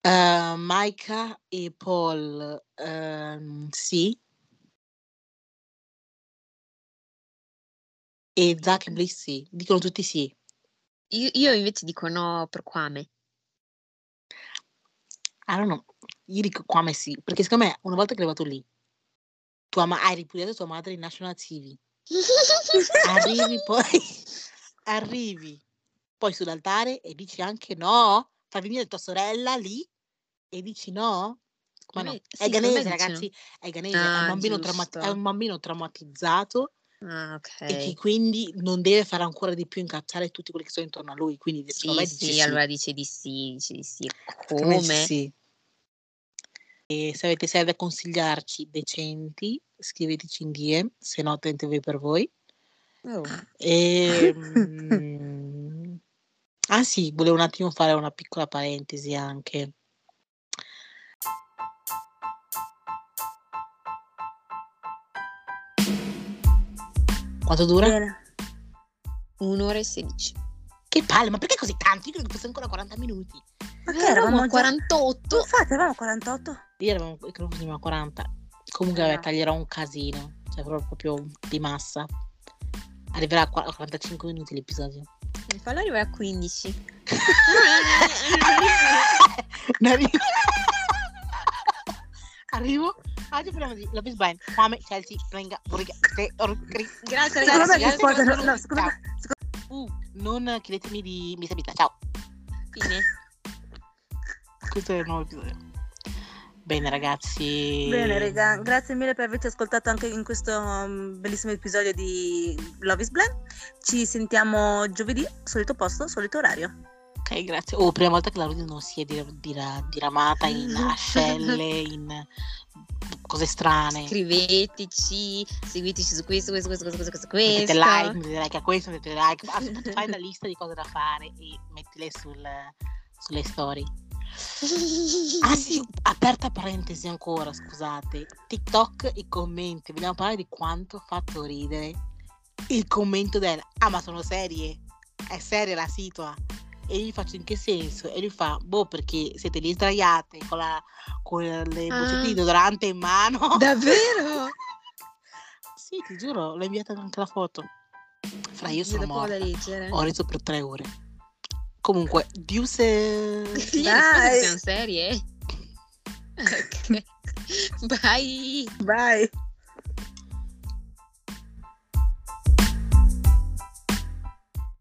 Eh, Maika e Paul, ehm, sì. E Zach e Bliss sì, dicono tutti sì. Io, io invece dico no per Quame. I don't know. Io dico Kwame sì, perché secondo me una volta che è arrivato lì, tu ama- hai ripudiato tua madre in national TV, arrivi poi, arrivi poi sull'altare e dici anche no, fai venire tua sorella lì e dici no? Ma no, è sì, ghanese dice ragazzi, è ghanese, è, un Ah, bambino trauma- è un bambino traumatizzato Ah, e che quindi non deve fare ancora di più incazzare tutti quelli che sono intorno a lui, quindi Sì, me dice sì, sì. allora dice di sì, dice di sì. Come? sì. E se avete sei da consigliarci decenti, scriveteci in DM, se no tentevi per voi. Oh. E, mm, ah sì, volevo un attimo fare una piccola parentesi anche. Quanto dura? Bene. Un'ora e sedici. Che palle, ma perché così tanto? Io credo che fosse ancora 40 minuti. Ma Eh, che eravamo a già... 48. Infatti, eravamo a 48? Io eravamo, credo fossimo a 40. Comunque, Eh, vabbè, taglierò un casino, cioè proprio, di massa. Arriverà a qua- a 45 minuti l'episodio. Fallo arrivare a 15. Ne arrivo. Arrivo. Oggi parliamo di Love is Blind, fame, Chelsea, Prenga, Borga, Te, Orgri. Grazie ragazzi. grazie per No, me... secondo- Uh, non chiedetemi di Miss Abita, ciao. Fine. Questo è il nuovo episodio. Bene ragazzi. Bene, raga, grazie mille per averci ascoltato anche in questo um, bellissimo episodio di Love is Blind. Ci sentiamo giovedì, solito posto, solito orario. Ok, grazie. Oh, prima volta che la Rudy non si è dir- dira- diramata in ascelle, in cose strane. Scriveteci, seguiteci su questo, questo, questo, questo, questo, questo. Mettete like, mettete like a questo, mettete like. Ah, fai una lista di cose da fare e mettile sul- sulle storie. Ah sì, aperta parentesi ancora, scusate. TikTok i commenti. Vogliamo parlare di quanto ha fatto ridere il commento del Ah ma sono serie? È seria la situa? E io gli faccio in che senso? E lui fa, boh perché siete lì sdraiate con, la, con le Ah. boccette di deodorante in mano. Davvero? sì, ti giuro, l'ho inviata anche la foto. Fra io sono morta. Ho reso per tre ore. Comunque, Diuse... Dai. siamo serie. Bye. Bye!